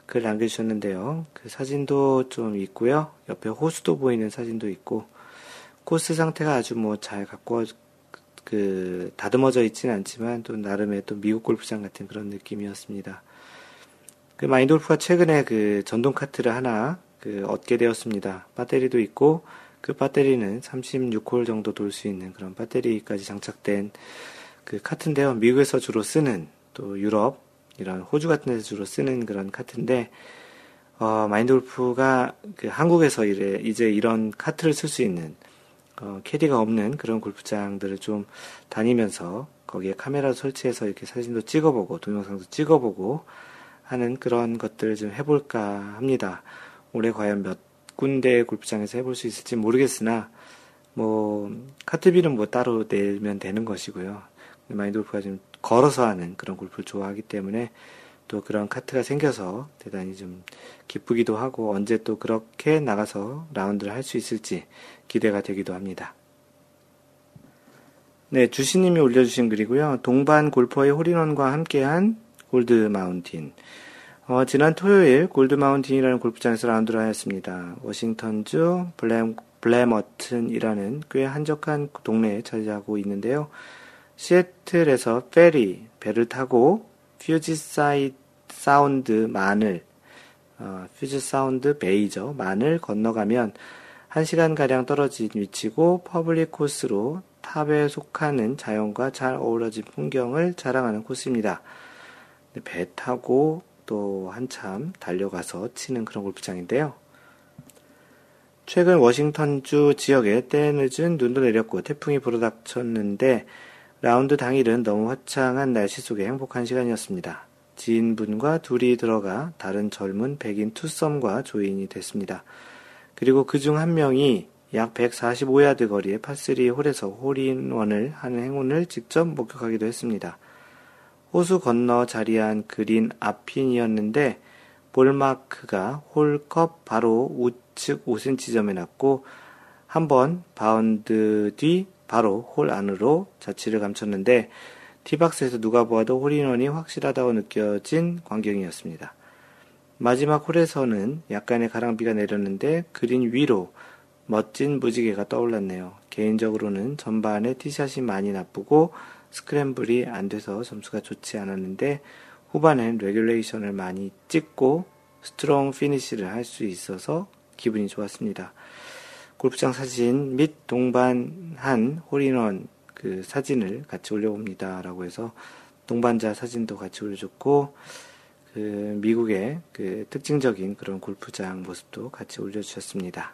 [SPEAKER 1] 글 남겨주셨는데요. 그 사진도 좀 있고요. 옆에 호수도 보이는 사진도 있고, 코스 상태가 아주 뭐 잘 갖고 그 다듬어져 있지는 않지만 또 나름의 또 미국 골프장 같은 그런 느낌이었습니다. 그 마인드 골프가 최근에 그 전동 카트를 하나 그 얻게 되었습니다. 배터리도 있고 그 배터리는 36홀 정도 돌 수 있는 그런 배터리까지 장착된 그 카트인데요. 미국에서 주로 쓰는 또 유럽 이런 호주 같은 데서 주로 쓰는 그런 카트인데 어, 마인드 골프가 그 한국에서 이래 이제 이런 카트를 쓸 수 있는 어, 캐디가 없는 그런 골프장들을 좀 다니면서 거기에 카메라 설치해서 이렇게 사진도 찍어보고 동영상도 찍어보고 하는 그런 것들을 좀 해볼까 합니다. 올해 과연 몇 군데 골프장에서 해볼 수 있을지 모르겠으나 뭐 카트비는 뭐 따로 내면 되는 것이고요. 골프가 좀 걸어서 하는 그런 골프를 좋아하기 때문에 또 그런 카트가 생겨서 대단히 좀 기쁘기도 하고 언제 또 그렇게 나가서 라운드를 할 수 있을지 기대가 되기도 합니다. 네, 주시님이 올려주신 글이고요. 동반 골퍼의 홀인원과 함께한 Gold Mountain. 어, 지난 토요일 Gold Mountain이라는 골프장에서 라운드를 하였습니다. 워싱턴주 브렘, Bremerton이라는 꽤 한적한 동네에 자리하고 있는데요. 시애틀에서 페리, 배를 타고 Puget 사이 사운드 만을, 어, Puget Sound 베이저 만을 건너가면 1시간 가량 떨어진 위치고 퍼블릭 코스로 탑에 속하는 자연과 잘 어우러진 풍경을 자랑하는 코스입니다. 배 타고 또 한참 달려가서 치는 그런 골프장인데요. 최근 워싱턴주 지역에 때늦은 눈도 내렸고 태풍이 불어닥쳤는데 라운드 당일은 너무 화창한 날씨 속에 행복한 시간이었습니다. 지인분과 둘이 들어가 다른 젊은 백인 투썸과 조인이 됐습니다. 그리고 그 중 한 명이 약 145야드 거리의 파3 홀에서 홀인원을 하는 행운을 직접 목격하기도 했습니다. 호수 건너 자리한 그린 앞핀이었는데 볼마크가 홀컵 바로 우측 5cm점에 났고 한번 바운드 뒤 바로 홀 안으로 자취를 감췄는데 tee box에서 누가 보아도 홀인원이 확실하다고 느껴진 광경이었습니다. 마지막 홀에서는 약간의 가랑비가 내렸는데 그린 위로 멋진 무지개가 떠올랐네요. 개인적으로는 전반에 티샷이 많이 나쁘고 scramble이 안 돼서 점수가 좋지 않았는데 후반엔 regulation을 많이 찍고 strong finish를 할 수 있어서 기분이 좋았습니다. 골프장 사진 및 동반한 홀인원 그 사진을 같이 올려봅니다. 라고 해서 동반자 사진도 같이 올려줬고, 그 미국의 그 특징적인 그런 골프장 모습도 같이 올려주셨습니다.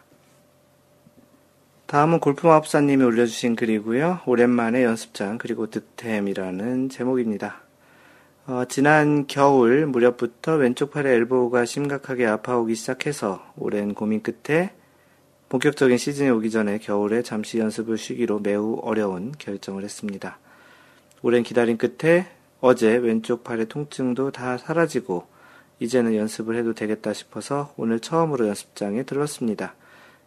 [SPEAKER 1] 다음은 골프마법사님이 올려주신 글이고요. 오랜만에 연습장 그리고 득템이라는 제목입니다. 어, 지난 겨울 무렵부터 왼쪽 팔의 엘보가 심각하게 아파오기 시작해서 오랜 고민 끝에 본격적인 시즌이 오기 전에 겨울에 잠시 연습을 쉬기로 매우 어려운 결정을 했습니다. 오랜 기다림 끝에 어제 왼쪽 팔의 통증도 다 사라지고 이제는 연습을 해도 되겠다 싶어서 오늘 처음으로 연습장에 들렀습니다.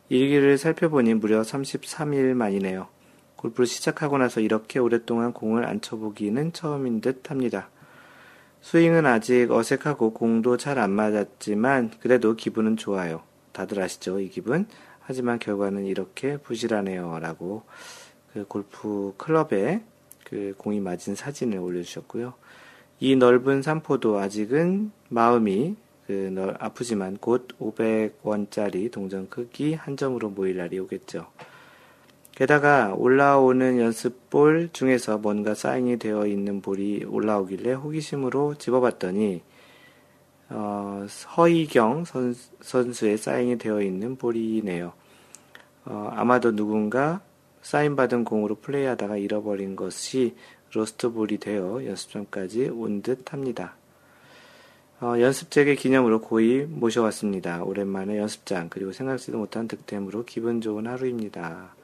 [SPEAKER 1] 일기를 살펴보니 무려 33일 만이네요. 골프를 시작하고 나서 이렇게 오랫동안 공을 안 쳐보기는 처음인 듯 합니다. 스윙은 아직 어색하고 공도 잘 안 맞았지만 그래도 기분은 좋아요. 다들 아시죠? 이 기분? 하지만 결과는 이렇게 부실하네요. 라고 그 골프 클럽에 그 공이 맞은 사진을 올려주셨고요. 이 넓은 산포도 아직은 마음이 그 아프지만 곧 500원짜리 동전 크기 한 점으로 모일 날이 오겠죠. 게다가 올라오는 연습볼 중에서 뭔가 사인이 되어 있는 볼이 올라오길래 호기심으로 집어봤더니 어, 서희경 선, 수 의 사인이 되어 있는 볼이네요. 어, 아마도 누군가 사인받은 공으로 플레이하다가 잃어버린 것이 로스트볼이 되어 연습장까지 온 듯 합니다. 어, 연습책의 기념으로 고이 모셔왔습니다. 오랜만에 연습장, 그리고 생각지도 못한 득템으로 기분 좋은 하루입니다.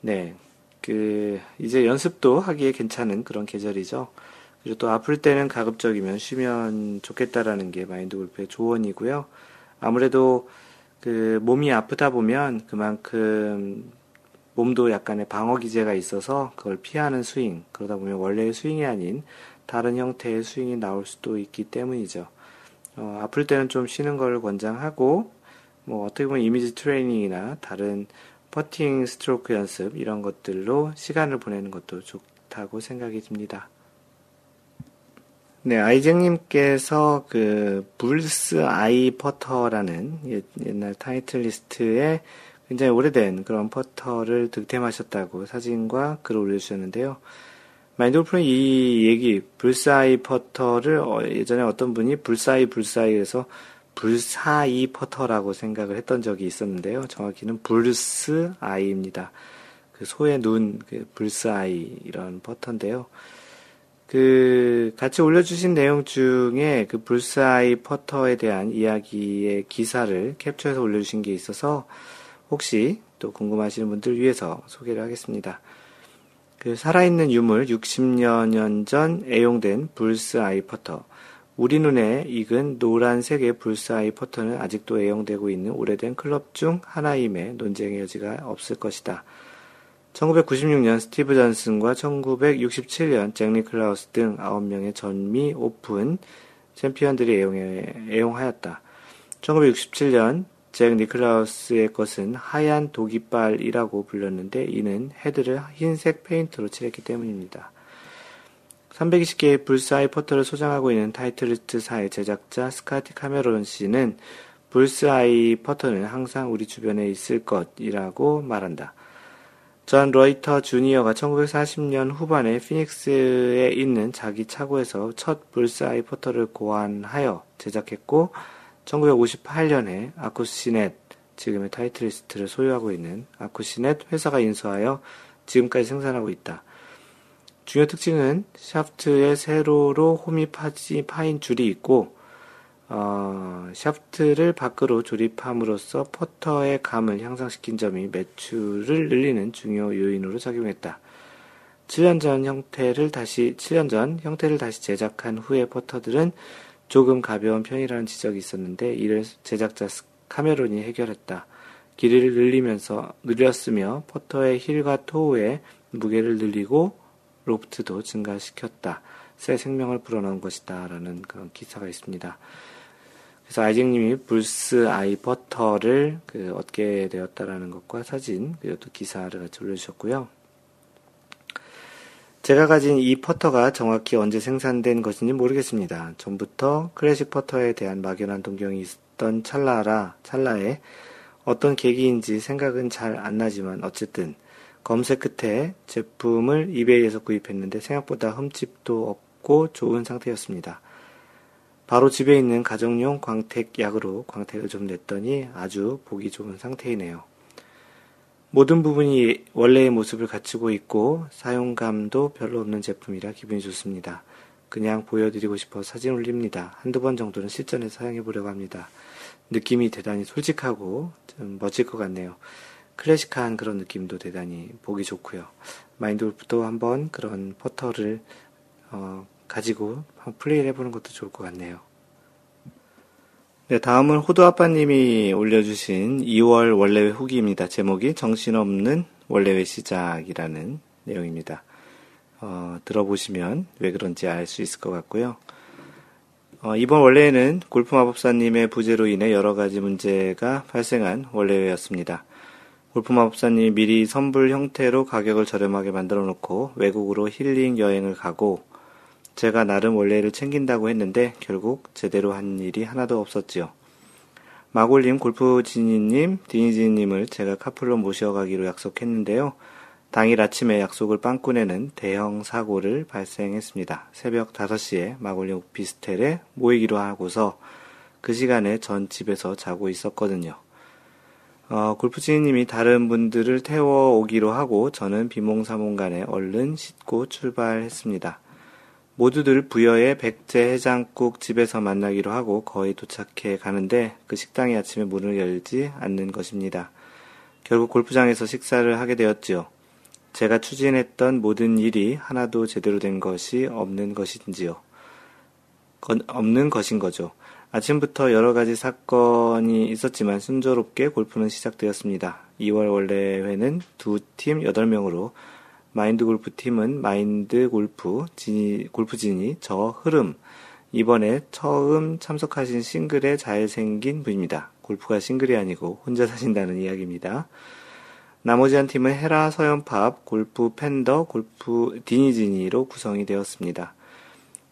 [SPEAKER 1] 네. 그, 이제 연습도 하기에 괜찮은 그런 계절이죠. 그리고 또 아플 때는 가급적이면 쉬면 좋겠다라는 게 마인드 골프의 조언이고요. 아무래도 그 몸이 아프다 보면 그만큼 몸도 약간의 방어 기제가 있어서 그걸 피하는 스윙, 그러다 보면 원래의 스윙이 아닌 다른 형태의 스윙이 나올 수도 있기 때문이죠. 어, 아플 때는 좀 쉬는 걸 권장하고, 뭐, 어떻게 보면 이미지 트레이닝이나 다른 퍼팅 스트로크 연습, 이런 것들로 시간을 보내는 것도 좋다고 생각이 듭니다. 네, 아이쟁님께서 그, Bull's Eye 퍼터라는 옛날 Titleist에 굉장히 오래된 그런 퍼터를 득템하셨다고 사진과 글을 올려주셨는데요. 마인드골프는 이 얘기, 불사이 퍼터를 어, 예전에 어떤 분이 불사이 불사이에서 불사이 퍼터라고 생각을 했던 적이 있었는데요. 정확히는 Bull's Eye입니다. 그 소의 눈, 그 Bull's Eye 이런 퍼터인데요. 그 같이 올려주신 내용 중에 그 Bull's Eye 퍼터에 대한 이야기의 기사를 캡처해서 올려주신 게 있어서 혹시 또 궁금하시는 분들 위해서 소개를 하겠습니다. 그 살아있는 유물 60여 년 전 애용된 Bull's Eye 퍼터. 우리 눈에 익은 노란색의 Bull's Eye 퍼터는 아직도 애용되고 있는 오래된 클럽 중 하나임에 논쟁의 여지가 없을 것이다. 1996년 스티브 존슨과 1967년 잭 니클라우스 등 9명의 전미 오픈 챔피언들이 애용해, 애용하였다. 1967년 잭 니클라우스의 것은 하얀 도기발이라고 불렸는데 이는 헤드를 흰색 페인트로 칠했기 때문입니다. 320개의 Bull's Eye 퍼터를 소장하고 있는 Titleist사의 제작자 스카티 카메론 씨는 Bull's Eye 퍼터는 항상 우리 주변에 있을 것이라고 말한다. 존 로이터 주니어가 1940년 후반에 피닉스에 있는 자기 차고에서 첫 Bull's Eye 퍼터를 고안하여 제작했고 1958년에 Acushnet 지금의 Titleist를 소유하고 있는 Acushnet 회사가 인수하여 지금까지 생산하고 있다. 중요 특징은 샤프트에 세로로 홈이 파인 줄이 있고 어, 샤프트를 밖으로 조립함으로써 퍼터의 감을 향상시킨 점이 매출을 늘리는 중요 요인으로 작용했다. 7년 전 형태를 다시 7년 전 형태를 다시 제작한 후의 퍼터들은 조금 가벼운 편이라는 지적이 있었는데 이를 제작자 카메론이 해결했다. 길이를 늘리면서 늘렸으며 퍼터의 힐과 토우의 무게를 늘리고 로프트도 증가시켰다. 새 생명을 불어넣은 것이다. 라는 그런 기사가 있습니다. 그래서 아이징님이 불스 아이 버터를 그 얻게 되었다라는 것과 사진, 그리고 또 기사를 같이 올려주셨고요. 제가 가진 이 퍼터가 정확히 언제 생산된 것인지 모르겠습니다. 전부터 클래식 퍼터에 대한 막연한 동경이 있었던 찰나라, 찰나에 어떤 계기인지 생각은 잘 안 나지만 어쨌든 검색 끝에 제품을 이베이에서 구입했는데 생각보다 흠집도 없고 좋은 상태였습니다. 바로 집에 있는 가정용 광택 약으로 광택을 좀 냈더니 아주 보기 좋은 상태이네요. 모든 부분이 원래의 모습을 갖추고 있고 사용감도 별로 없는 제품이라 기분이 좋습니다. 그냥 보여드리고 싶어 사진 올립니다. 한두 번 정도는 실전에 사용해 보려고 합니다. 느낌이 대단히 솔직하고 좀 멋질 것 같네요. 클래식한 그런 느낌도 대단히 보기 좋고요. 마인드골프도 한번 그런 퍼터를 어, 가지고 한번 플레이를 해보는 것도 좋을 것 같네요. 네, 다음은 호두 아빠님이 올려주신 2월 원래회 후기입니다. 제목이 정신없는 원래회 시작이라는 내용입니다. 어, 들어보시면 왜 그런지 알 수 있을 것 같고요. 어, 이번 원래회는 골프 마법사님의 부재로 인해 여러 가지 문제가 발생한 원래회였습니다. 골프 마법사님이 미리 선불 형태로 가격을 저렴하게 만들어 놓고 외국으로 힐링 여행을 가고 제가 나름 원래를 챙긴다고 했는데 결국 제대로 한 일이 하나도 없었지요. 마골님, 골프지니님, 디니지님을 제가 카풀로 모셔가기로 약속했는데요. 당일 아침에 약속을 빵꾸내는 대형 사고를 발생했습니다. 새벽 5시에 마골리 오피스텔에 모이기로 하고서 그 시간에 전 집에서 자고 있었거든요. 어, 골프지니님이 다른 분들을 태워 오기로 하고 저는 비몽사몽간에 얼른 씻고 출발했습니다. 모두들 부여의 백제 해장국 집에서 만나기로 하고 거의 도착해 가는데 그 식당이 아침에 문을 열지 않는 것입니다. 결국 골프장에서 식사를 하게 되었지요. 제가 추진했던 모든 일이 하나도 제대로 된 것이 없는 것인지요. 건, 없는 것인 거죠. 아침부터 여러 가지 사건이 있었지만 순조롭게 골프는 시작되었습니다. 2월 원래 회는 두 팀 8명으로 마인드 골프 팀은 마인드 골프, 진이, 골프 진이, 저 흐름, 이번에 처음 참석하신 싱글에 잘생긴 분입니다. 골프가 싱글이 아니고 혼자 사신다는 이야기입니다. 나머지 한 팀은 헤라, 서연팝, 골프 팬더, 골프 디니지니로 구성이 되었습니다.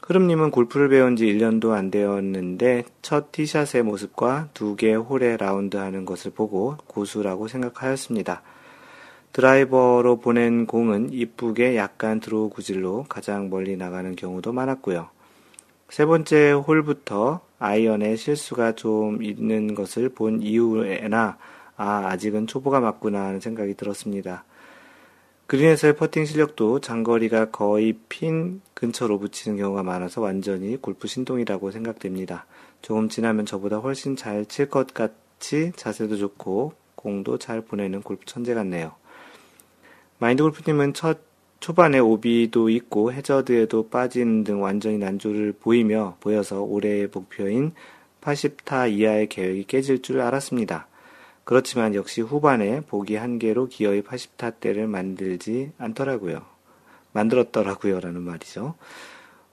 [SPEAKER 1] 흐름님은 골프를 배운 지 1년도 안 되었는데 첫 티샷의 모습과 두개 홀에 라운드 하는 것을 보고 고수라고 생각하였습니다. 드라이버로 보낸 공은 이쁘게 약간 draw 구질로 가장 멀리 나가는 경우도 많았고요. 세 번째 홀부터 아이언에 실수가 좀 있는 것을 본 이후에나 아 아직은 초보가 맞구나 하는 생각이 들었습니다. 그린에서의 퍼팅 실력도 장거리가 거의 핀 근처로 붙이는 경우가 많아서 완전히 골프 신동이라고 생각됩니다. 조금 지나면 저보다 훨씬 잘 칠 것 같이 자세도 좋고 공도 잘 보내는 골프 천재 같네요. 마인드 골프님은 첫 초반에 오비도 있고 해저드에도 빠지는 등 완전히 난조를 보이며 보여서 올해의 목표인 80타 이하의 계획이 깨질 줄 알았습니다. 그렇지만 역시 후반에 보기 한 개로 기어이 80타 대를 만들지 않더라고요. 만들었더라고요. 라는 말이죠.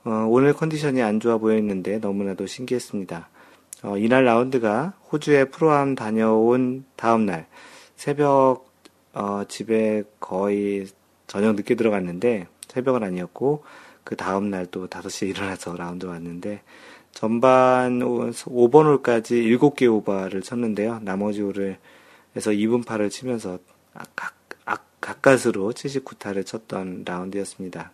[SPEAKER 1] 어, 오늘 컨디션이 안 좋아 보였는데 너무나도 신기했습니다. 어, 이날 라운드가 호주에 프로암 다녀온 다음날 새벽 어, 집에 거의 저녁 늦게 들어갔는데 새벽은 아니었고 그 다음 날 또 5시에 (laughs) 일어나서 라운드 왔는데 전반 5번 홀까지 7개 오버를 쳤는데요. 나머지 홀을 해서 2분 파를 치면서 악, 악, 악 가까스로 79타를 쳤던 라운드였습니다.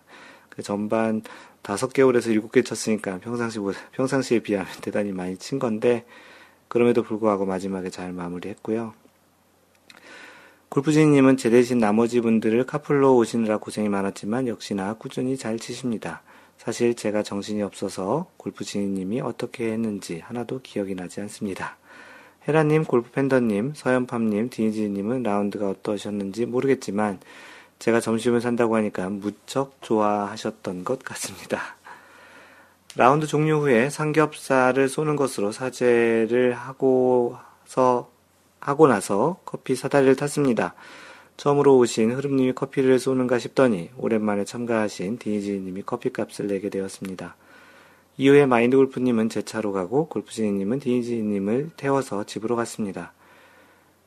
[SPEAKER 1] 그 전반 5개 홀에서 7개 쳤으니까 평상시, 평상시에 비하면 (laughs) 대단히 많이 친 건데, 그럼에도 불구하고 마지막에 잘 마무리했고요. 골프지님은 제 대신 나머지 분들을 카풀로 오시느라 고생이 많았지만 역시나 꾸준히 잘 치십니다. 사실 제가 정신이 없어서 골프지님이 어떻게 했는지 하나도 기억이 나지 않습니다. 헤라님, 골프팬더님, 서연팜님, 디니지님은 라운드가 어떠셨는지 모르겠지만 제가 점심을 산다고 하니까 무척 좋아하셨던 것 같습니다. 라운드 종료 후에 삼겹살을 쏘는 것으로 사죄를 하고서 하고 나서 커피 사다리를 탔습니다. 처음으로 오신 흐름님이 커피를 쏘는가 싶더니 오랜만에 참가하신 디니지님이 커피값을 내게 되었습니다. 이후에 마인드 골프님은 제 차로 가고 골프지니님은 디니지님을 태워서 집으로 갔습니다.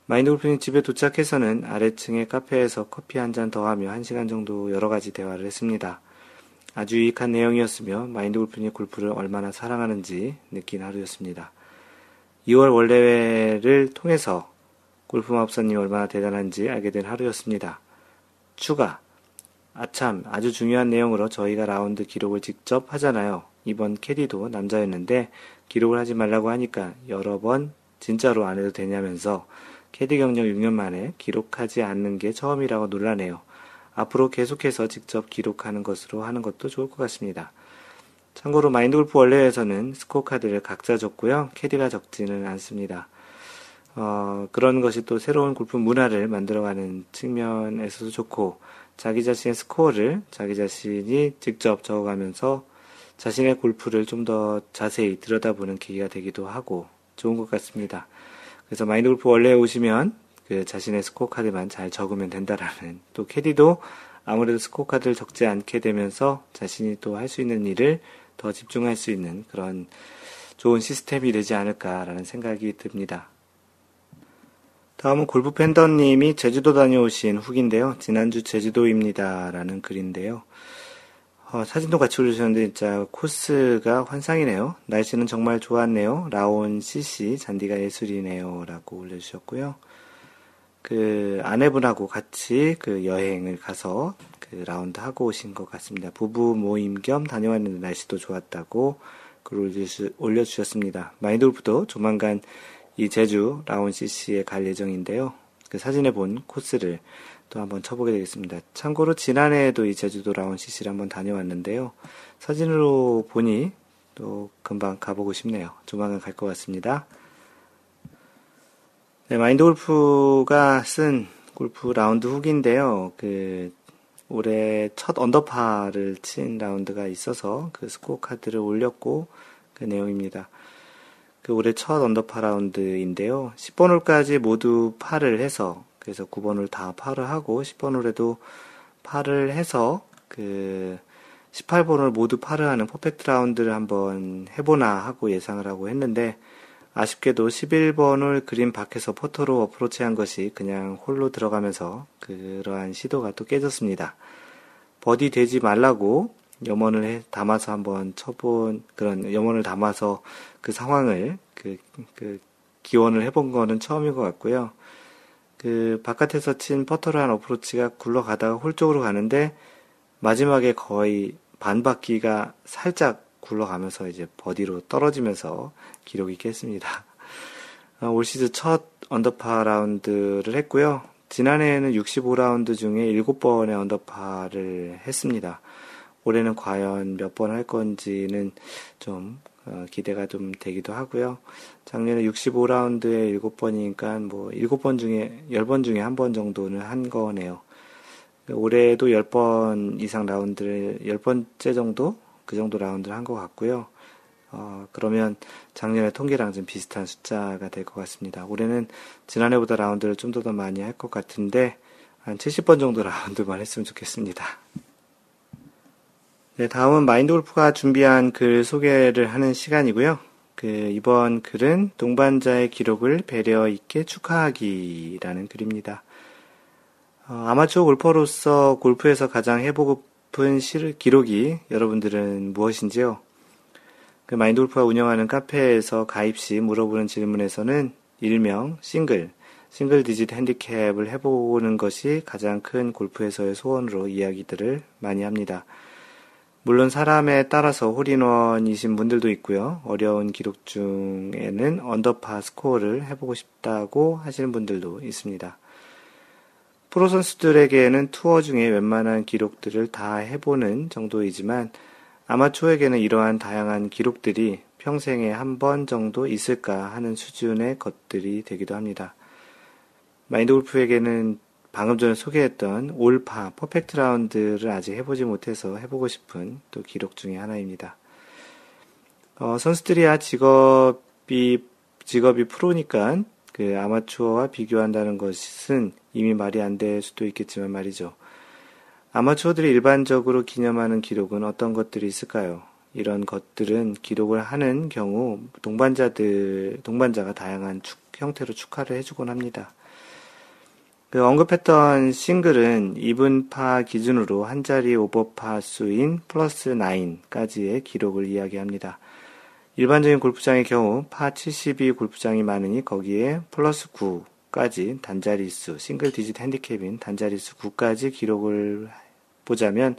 [SPEAKER 1] 마인드 골프님 집에 도착해서는 아래층의 카페에서 커피 한 잔 더 하며 한 시간 정도 여러 가지 대화를 했습니다. 아주 유익한 내용이었으며 마인드 골프님 골프를 얼마나 사랑하는지 느낀 하루였습니다. 2월 원래회를 통해서 골프마법사님이 얼마나 대단한지 알게 된 하루였습니다. 추가. 아참, 아주 중요한 내용으로 저희가 라운드 기록을 직접 하잖아요. 이번 캐디도 남자였는데 기록을 하지 말라고 하니까 여러 번 진짜로 안 해도 되냐면서 캐디 경력 6년 만에 기록하지 않는 게 처음이라고 놀라네요. 앞으로 계속해서 직접 기록하는 것으로 하는 것도 좋을 것 같습니다. 참고로 마인드 골프 월례에서는 스코어 카드를 각자 적고요. 캐디가 적지는 않습니다. 어, 그런 것이 또 새로운 골프 문화를 만들어가는 측면에서도 좋고, 자기 자신의 스코어를 자기 자신이 직접 적어가면서 자신의 골프를 좀 더 자세히 들여다보는 계기가 되기도 하고 좋은 것 같습니다. 그래서 마인드 골프 월례에 오시면 그 자신의 스코어 카드만 잘 적으면 된다라는 또 캐디도 아무래도 스코어 카드를 적지 않게 되면서 자신이 또 할 수 있는 일을 더 집중할 수 있는 그런 좋은 시스템이 되지 않을까라는 생각이 듭니다. 다음은 골프 팬더님이 제주도 다녀오신 후기인데요. 지난주 제주도입니다. 라는 글인데요. 어, 사진도 같이 올려주셨는데 진짜 코스가 환상이네요. 날씨는 정말 좋았네요. 라온 CC 잔디가 예술이네요. 라고 올려주셨고요. 그 아내분하고 같이 그 여행을 가서 그 라운드 하고 오신 것 같습니다. 부부 모임 겸 다녀왔는데 날씨도 좋았다고 글 올려주셨습니다. 마인드골프도 조만간 이 제주 라온 CC에 갈 예정인데요. 그 사진에 본 코스를 또 한번 쳐보게 되겠습니다. 참고로 지난해에도 이 제주도 라온 CC를 한번 다녀왔는데요. 사진으로 보니 또 금방 가보고 싶네요. 조만간 갈 것 같습니다. 네, 마인드 골프가 쓴 골프 라운드 후기인데요. 그 올해 첫 언더파를 친 라운드가 있어서 그 스코어 카드를 올렸고 그 내용입니다. 그 올해 첫 언더파 라운드인데요. 10번 홀까지 모두 파를 해서 그래서 9번 홀 다 파를 하고 10번 홀에도 파를 해서 그 18번 홀 모두 파를 하는 퍼펙트 라운드를 한번 해보나 하고 예상을 하고 했는데 아쉽게도 11번 홀 그린 밖에서 퍼터로 어프로치 한 것이 그냥 홀로 들어가면서 그러한 시도가 또 깨졌습니다. 버디 되지 말라고 염원을 해, 담아서 한번 쳐본 그런 염원을 담아서 그 상황을 그, 그 기원을 해본 거는 처음인 것 같고요. 그 바깥에서 친 퍼터를 한 어프로치가 굴러가다가 홀 쪽으로 가는데 마지막에 거의 반 바퀴가 살짝 굴러가면서 이제 버디로 떨어지면서 기록이 깼습니다. 어, 올 시즌 첫 언더파 라운드를 했고요. 지난해에는 65라운드 중에 7번의 언더파를 했습니다. 올해는 과연 몇 번 할 건지는 좀 어, 기대가 좀 되기도 하고요. 작년에 65라운드에 7번이니까 뭐 7번 중에 10번 중에 한 번 정도는 한 거네요. 올해도 10번 이상 라운드를 10번째 정도 그 정도 라운드를 한 것 같고요. 어, 그러면 작년에 통계랑 좀 비슷한 숫자가 될 것 같습니다. 올해는 지난해보다 라운드를 좀더 많이 할 것 같은데 한 70번 정도 (laughs) 라운드만 했으면 좋겠습니다. 네, 다음은 마인드 골프가 준비한 글 소개를 하는 시간이고요. 그 이번 글은 동반자의 기록을 배려 있게 축하하기라는 글입니다. 어, 아마추어 골퍼로서 골프에서 가장 해보고 픈시 기록이 여러분들은 무엇인지요? 그 마인드 골프가 운영하는 카페에서 가입 시 물어보는 질문에서는 일명, 싱글, single digit 핸디캡을 해보는 것이 가장 큰 골프에서의 소원으로 이야기들을 많이 합니다. 물론 사람에 따라서 홀인원이신 분들도 있고요. 어려운 기록 중에는 언더파 스코어를 해보고 싶다고 하시는 분들도 있습니다. 프로 선수들에게는 투어 중에 웬만한 기록들을 다 해보는 정도이지만 아마추어에게는 이러한 다양한 기록들이 평생에 한 번 정도 있을까 하는 수준의 것들이 되기도 합니다. 마인드 골프에게는 방금 전에 소개했던 올파, 퍼펙트 라운드를 아직 해보지 못해서 해보고 싶은 또 기록 중의 하나입니다. 어, 선수들이야 직업이, 직업이 프로니까 그 아마추어와 비교한다는 것은 이미 말이 안 될 수도 있겠지만 말이죠. 아마추어들이 일반적으로 기념하는 기록은 어떤 것들이 있을까요? 이런 것들은 기록을 하는 경우 동반자들, 동반자가 다양한 축, 형태로 축하를 해주곤 합니다. 그 언급했던 싱글은 이븐파 기준으로 한 자리 오버파 수인 플러스 9까지의 기록을 이야기합니다. 일반적인 골프장의 경우 파 72 골프장이 많으니 거기에 플러스 9까지 단자리수, single digit 핸디캡인 단자리수 9까지 기록을 보자면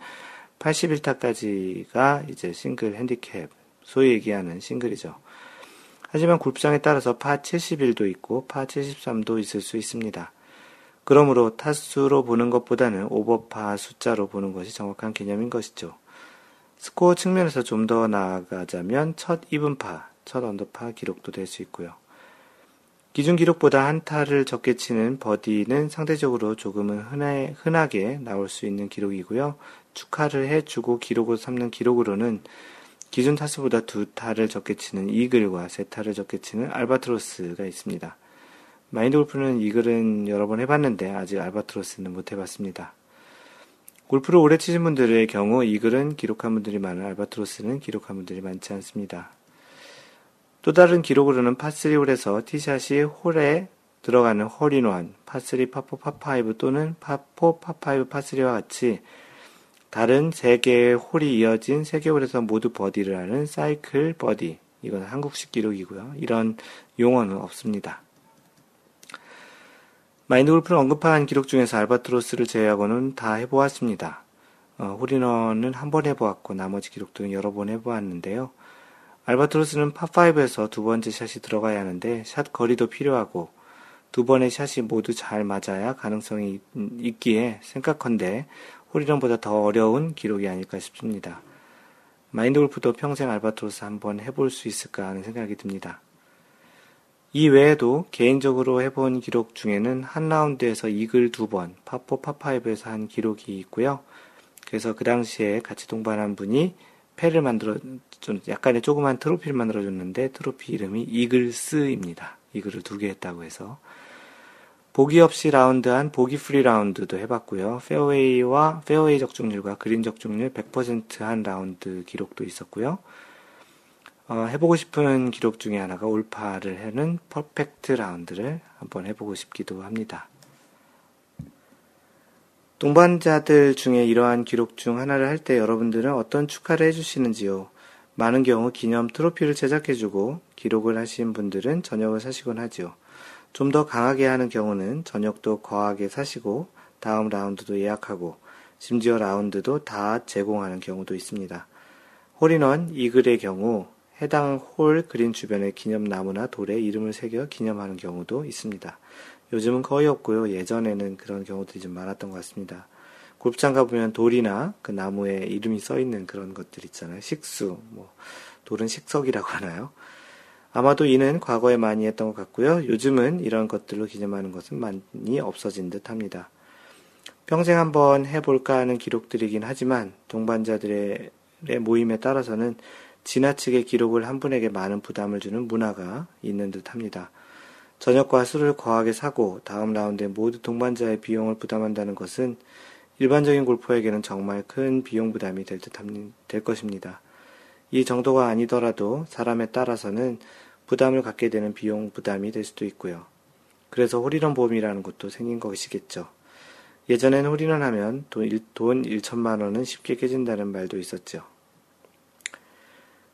[SPEAKER 1] 81타까지가 이제 싱글 핸디캡, 소위 얘기하는 싱글이죠. 하지만 골프장에 따라서 파 71도 있고 파 73도 있을 수 있습니다. 그러므로 타수로 보는 것보다는 오버파 숫자로 보는 것이 정확한 개념인 것이죠. 스코어 측면에서 좀 더 나아가자면 첫 이븐파, 첫 언더파 기록도 될 수 있고요. 기준 기록보다 한 타를 적게 치는 버디는 상대적으로 조금은 흔하, 흔하게 나올 수 있는 기록이고요. 축하를 해주고 기록을 삼는 기록으로는 기준 타수보다 두 타를 적게 치는 이글과 세 타를 적게 치는 알바트로스가 있습니다. 마인드 골프는 이글은 여러 번 해봤는데 아직 알바트로스는 못 해봤습니다. 골프를 오래 치신 분들의 경우 이글은 기록한 분들이 많으나 알바트로스는 기록한 분들이 많지 않습니다. 또 다른 기록으로는 파3 홀에서 티샷이 홀에 들어가는 홀인원, 파3, 파4, 파5 또는 파4, 파5, 파3와 같이 다른 세 개의 홀이 이어진 세개 홀에서 모두 버디를 하는 사이클 버디. 이건 한국식 기록이고요. 이런 용어는 없습니다. 마인드 골프를 언급한 기록 중에서 알바트로스를 제외하고는 다 해보았습니다. 어, 홀인원은 한 번 해보았고 나머지 기록들은 여러 번 해보았는데요. 알바트로스는 파5에서 두 번째 샷이 들어가야 하는데 샷 거리도 필요하고 두 번의 샷이 모두 잘 맞아야 가능성이 있기에 생각컨대 홀인원보다 더 어려운 기록이 아닐까 싶습니다. 마인드 골프도 평생 알바트로스 한번 해볼 수 있을까 하는 생각이 듭니다. 이 외에도 개인적으로 해본 기록 중에는 한 라운드에서 이글 두 번, 파4, 파5에서 한 기록이 있고요. 그래서 그 당시에 같이 동반한 분이 패를 만들어, 좀 약간의 조그만 트로피를 만들어 줬는데 트로피 이름이 이글스입니다. 이글을 두 개 했다고 해서. 보기 없이 라운드한 보기 프리 라운드도 해봤고요. 페어웨이와 페어웨이 적중률과 그린 적중률 100%한 라운드 기록도 있었고요. 어, 해보고 싶은 기록 중에 하나가 올파를 하는 퍼펙트 라운드를 한번 해보고 싶기도 합니다. 동반자들 중에 이러한 기록 중 하나를 할 때 여러분들은 어떤 축하를 해주시는지요? 많은 경우 기념 트로피를 제작해주고 기록을 하신 분들은 저녁을 사시곤 하지요. 좀 더 강하게 하는 경우는 저녁도 거하게 사시고 다음 라운드도 예약하고 심지어 라운드도 다 제공하는 경우도 있습니다. 홀인원 이글의 경우 해당 홀 그린 주변에 기념나무나 돌에 이름을 새겨 기념하는 경우도 있습니다. 요즘은 거의 없고요. 예전에는 그런 경우들이 좀 많았던 것 같습니다. 골프장 가보면 돌이나 그 나무에 이름이 써 있는 그런 것들 있잖아요. 식수, 뭐, 돌은 식석이라고 (laughs) 하나요? 아마도 이는 과거에 많이 했던 것 같고요. 요즘은 이런 것들로 기념하는 것은 많이 없어진 듯 합니다. 평생 한번 해볼까 하는 기록들이긴 하지만 동반자들의 모임에 따라서는 지나치게 기록을 한 분에게 많은 부담을 주는 문화가 있는 듯 합니다. 저녁과 술을 거하게 사고 다음 라운드에 모두 동반자의 비용을 부담한다는 것은 일반적인 골퍼에게는 정말 큰 비용 부담이 될, 듯, 될 것입니다. 이 정도가 아니더라도 사람에 따라서는 부담을 갖게 되는 비용 부담이 될 수도 있고요. 그래서 홀인원 보험이라는 것도 생긴 것이겠죠. 예전엔 홀인원 하면 돈, 돈 1천만 원은 쉽게 깨진다는 말도 있었죠.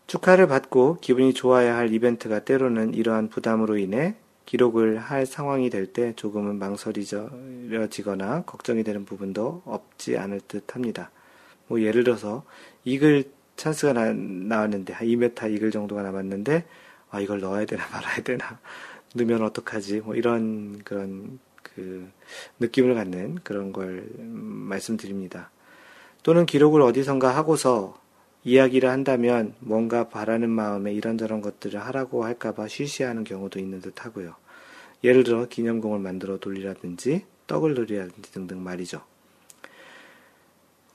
[SPEAKER 1] 축하를 받고 기분이 좋아야 할 이벤트가 때로는 이러한 부담으로 인해 기록을 할 상황이 될 때 조금은 망설여지거나 걱정이 되는 부분도 없지 않을 듯 합니다. 뭐 예를 들어서 이글 찬스가 나, 나왔는데 한 2m 이글 정도가 남았는데 아 이걸 넣어야 되나 (laughs) 말아야 되나 넣으면 어떡하지 뭐 이런 그런 그 느낌을 갖는 그런 걸 말씀드립니다. 또는 기록을 어디선가 하고서 이야기를 한다면 뭔가 바라는 마음에 이런저런 것들을 하라고 할까봐 쉬쉬하는 경우도 있는 듯 하고요. 예를 들어 기념공을 만들어 돌리라든지 떡을 돌리라든지 등등 말이죠.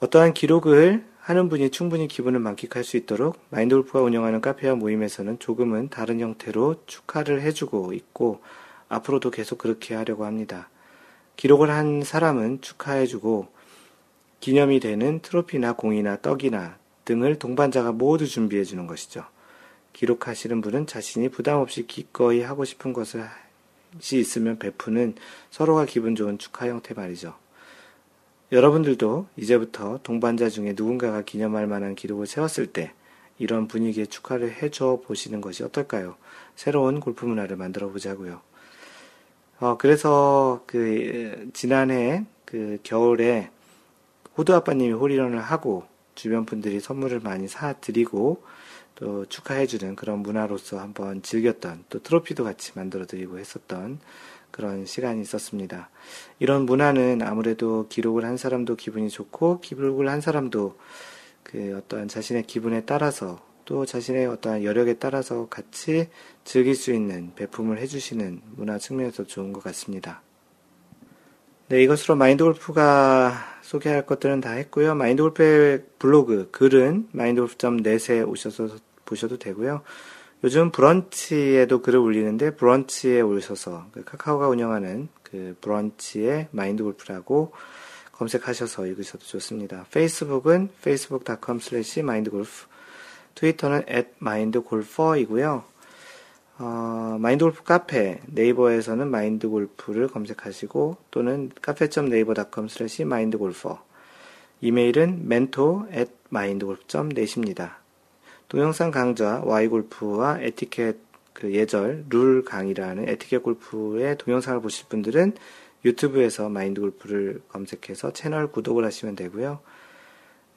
[SPEAKER 1] 어떠한 기록을 하는 분이 충분히 기분을 만끽할 수 있도록 마인드골프가 운영하는 카페와 모임에서는 조금은 다른 형태로 축하를 해주고 있고 앞으로도 계속 그렇게 하려고 합니다. 기록을 한 사람은 축하해주고 기념이 되는 트로피나 공이나 떡이나 등을 동반자가 모두 준비해 주는 것이죠. 기록하시는 분은 자신이 부담 없이 기꺼이 하고 싶은 것을 있으면 베푸는 서로가 기분 좋은 축하 형태 말이죠. 여러분들도 이제부터 동반자 중에 누군가가 기념할 만한 기록을 세웠을 때 이런 분위기에 축하를 해줘 보시는 것이 어떨까요? 새로운 골프 문화를 만들어 보자고요. 어, 그래서 그 지난해 그 겨울에 호두 아빠님이 홀리런을 하고 주변 분들이 선물을 많이 사드리고 또 축하해주는 그런 문화로서 한번 즐겼던 또 트로피도 같이 만들어드리고 했었던 그런 시간이 있었습니다. 이런 문화는 아무래도 기록을 한 사람도 기분이 좋고 기록을 한 사람도 그 어떠한 자신의 기분에 따라서 또 자신의 어떠한 여력에 따라서 같이 즐길 수 있는 배품을 해주시는 문화 측면에서 좋은 것 같습니다. 네, 이것으로 마인드 골프가 소개할 것들은 다 했고요. 마인드 골프의 블로그, 글은 마인드골프.net에 오셔서 보셔도 되고요. 요즘 브런치에도 글을 올리는데 브런치에 오셔서 그 카카오가 운영하는 그 브런치의 마인드 골프라고 검색하셔서 읽으셔도 좋습니다. 페이스북은 facebook.com slash mindgolf 트위터는 at mindgolfer이고요. 어, 마인드골프 카페 네이버에서는 마인드골프를 검색하시고 또는 카페.네이버.com slash mindgolfer 이메일은 mentor at mindgolf.net입니다. 동영상 강좌 Y골프와 에티켓 그 예절 룰 강의라는 에티켓 골프의 동영상을 보실 분들은 유튜브에서 마인드 골프를 검색해서 채널 구독을 하시면 되고요.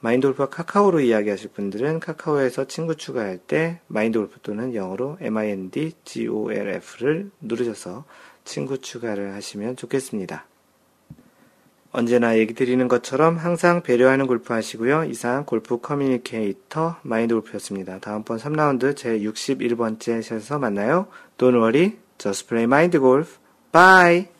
[SPEAKER 1] 마인드 골프와 카카오로 이야기하실 분들은 카카오에서 친구 추가할 때 마인드 골프 또는 영어로 mindgolf를 누르셔서 친구 추가를 하시면 좋겠습니다. 언제나 얘기 드리는 것처럼 항상 배려하는 골프 하시고요. 이상 골프 communicator 마인드 골프였습니다. 다음번 3라운드 제 61번째 샷에서 만나요. Don't worry, just play mind golf. Bye!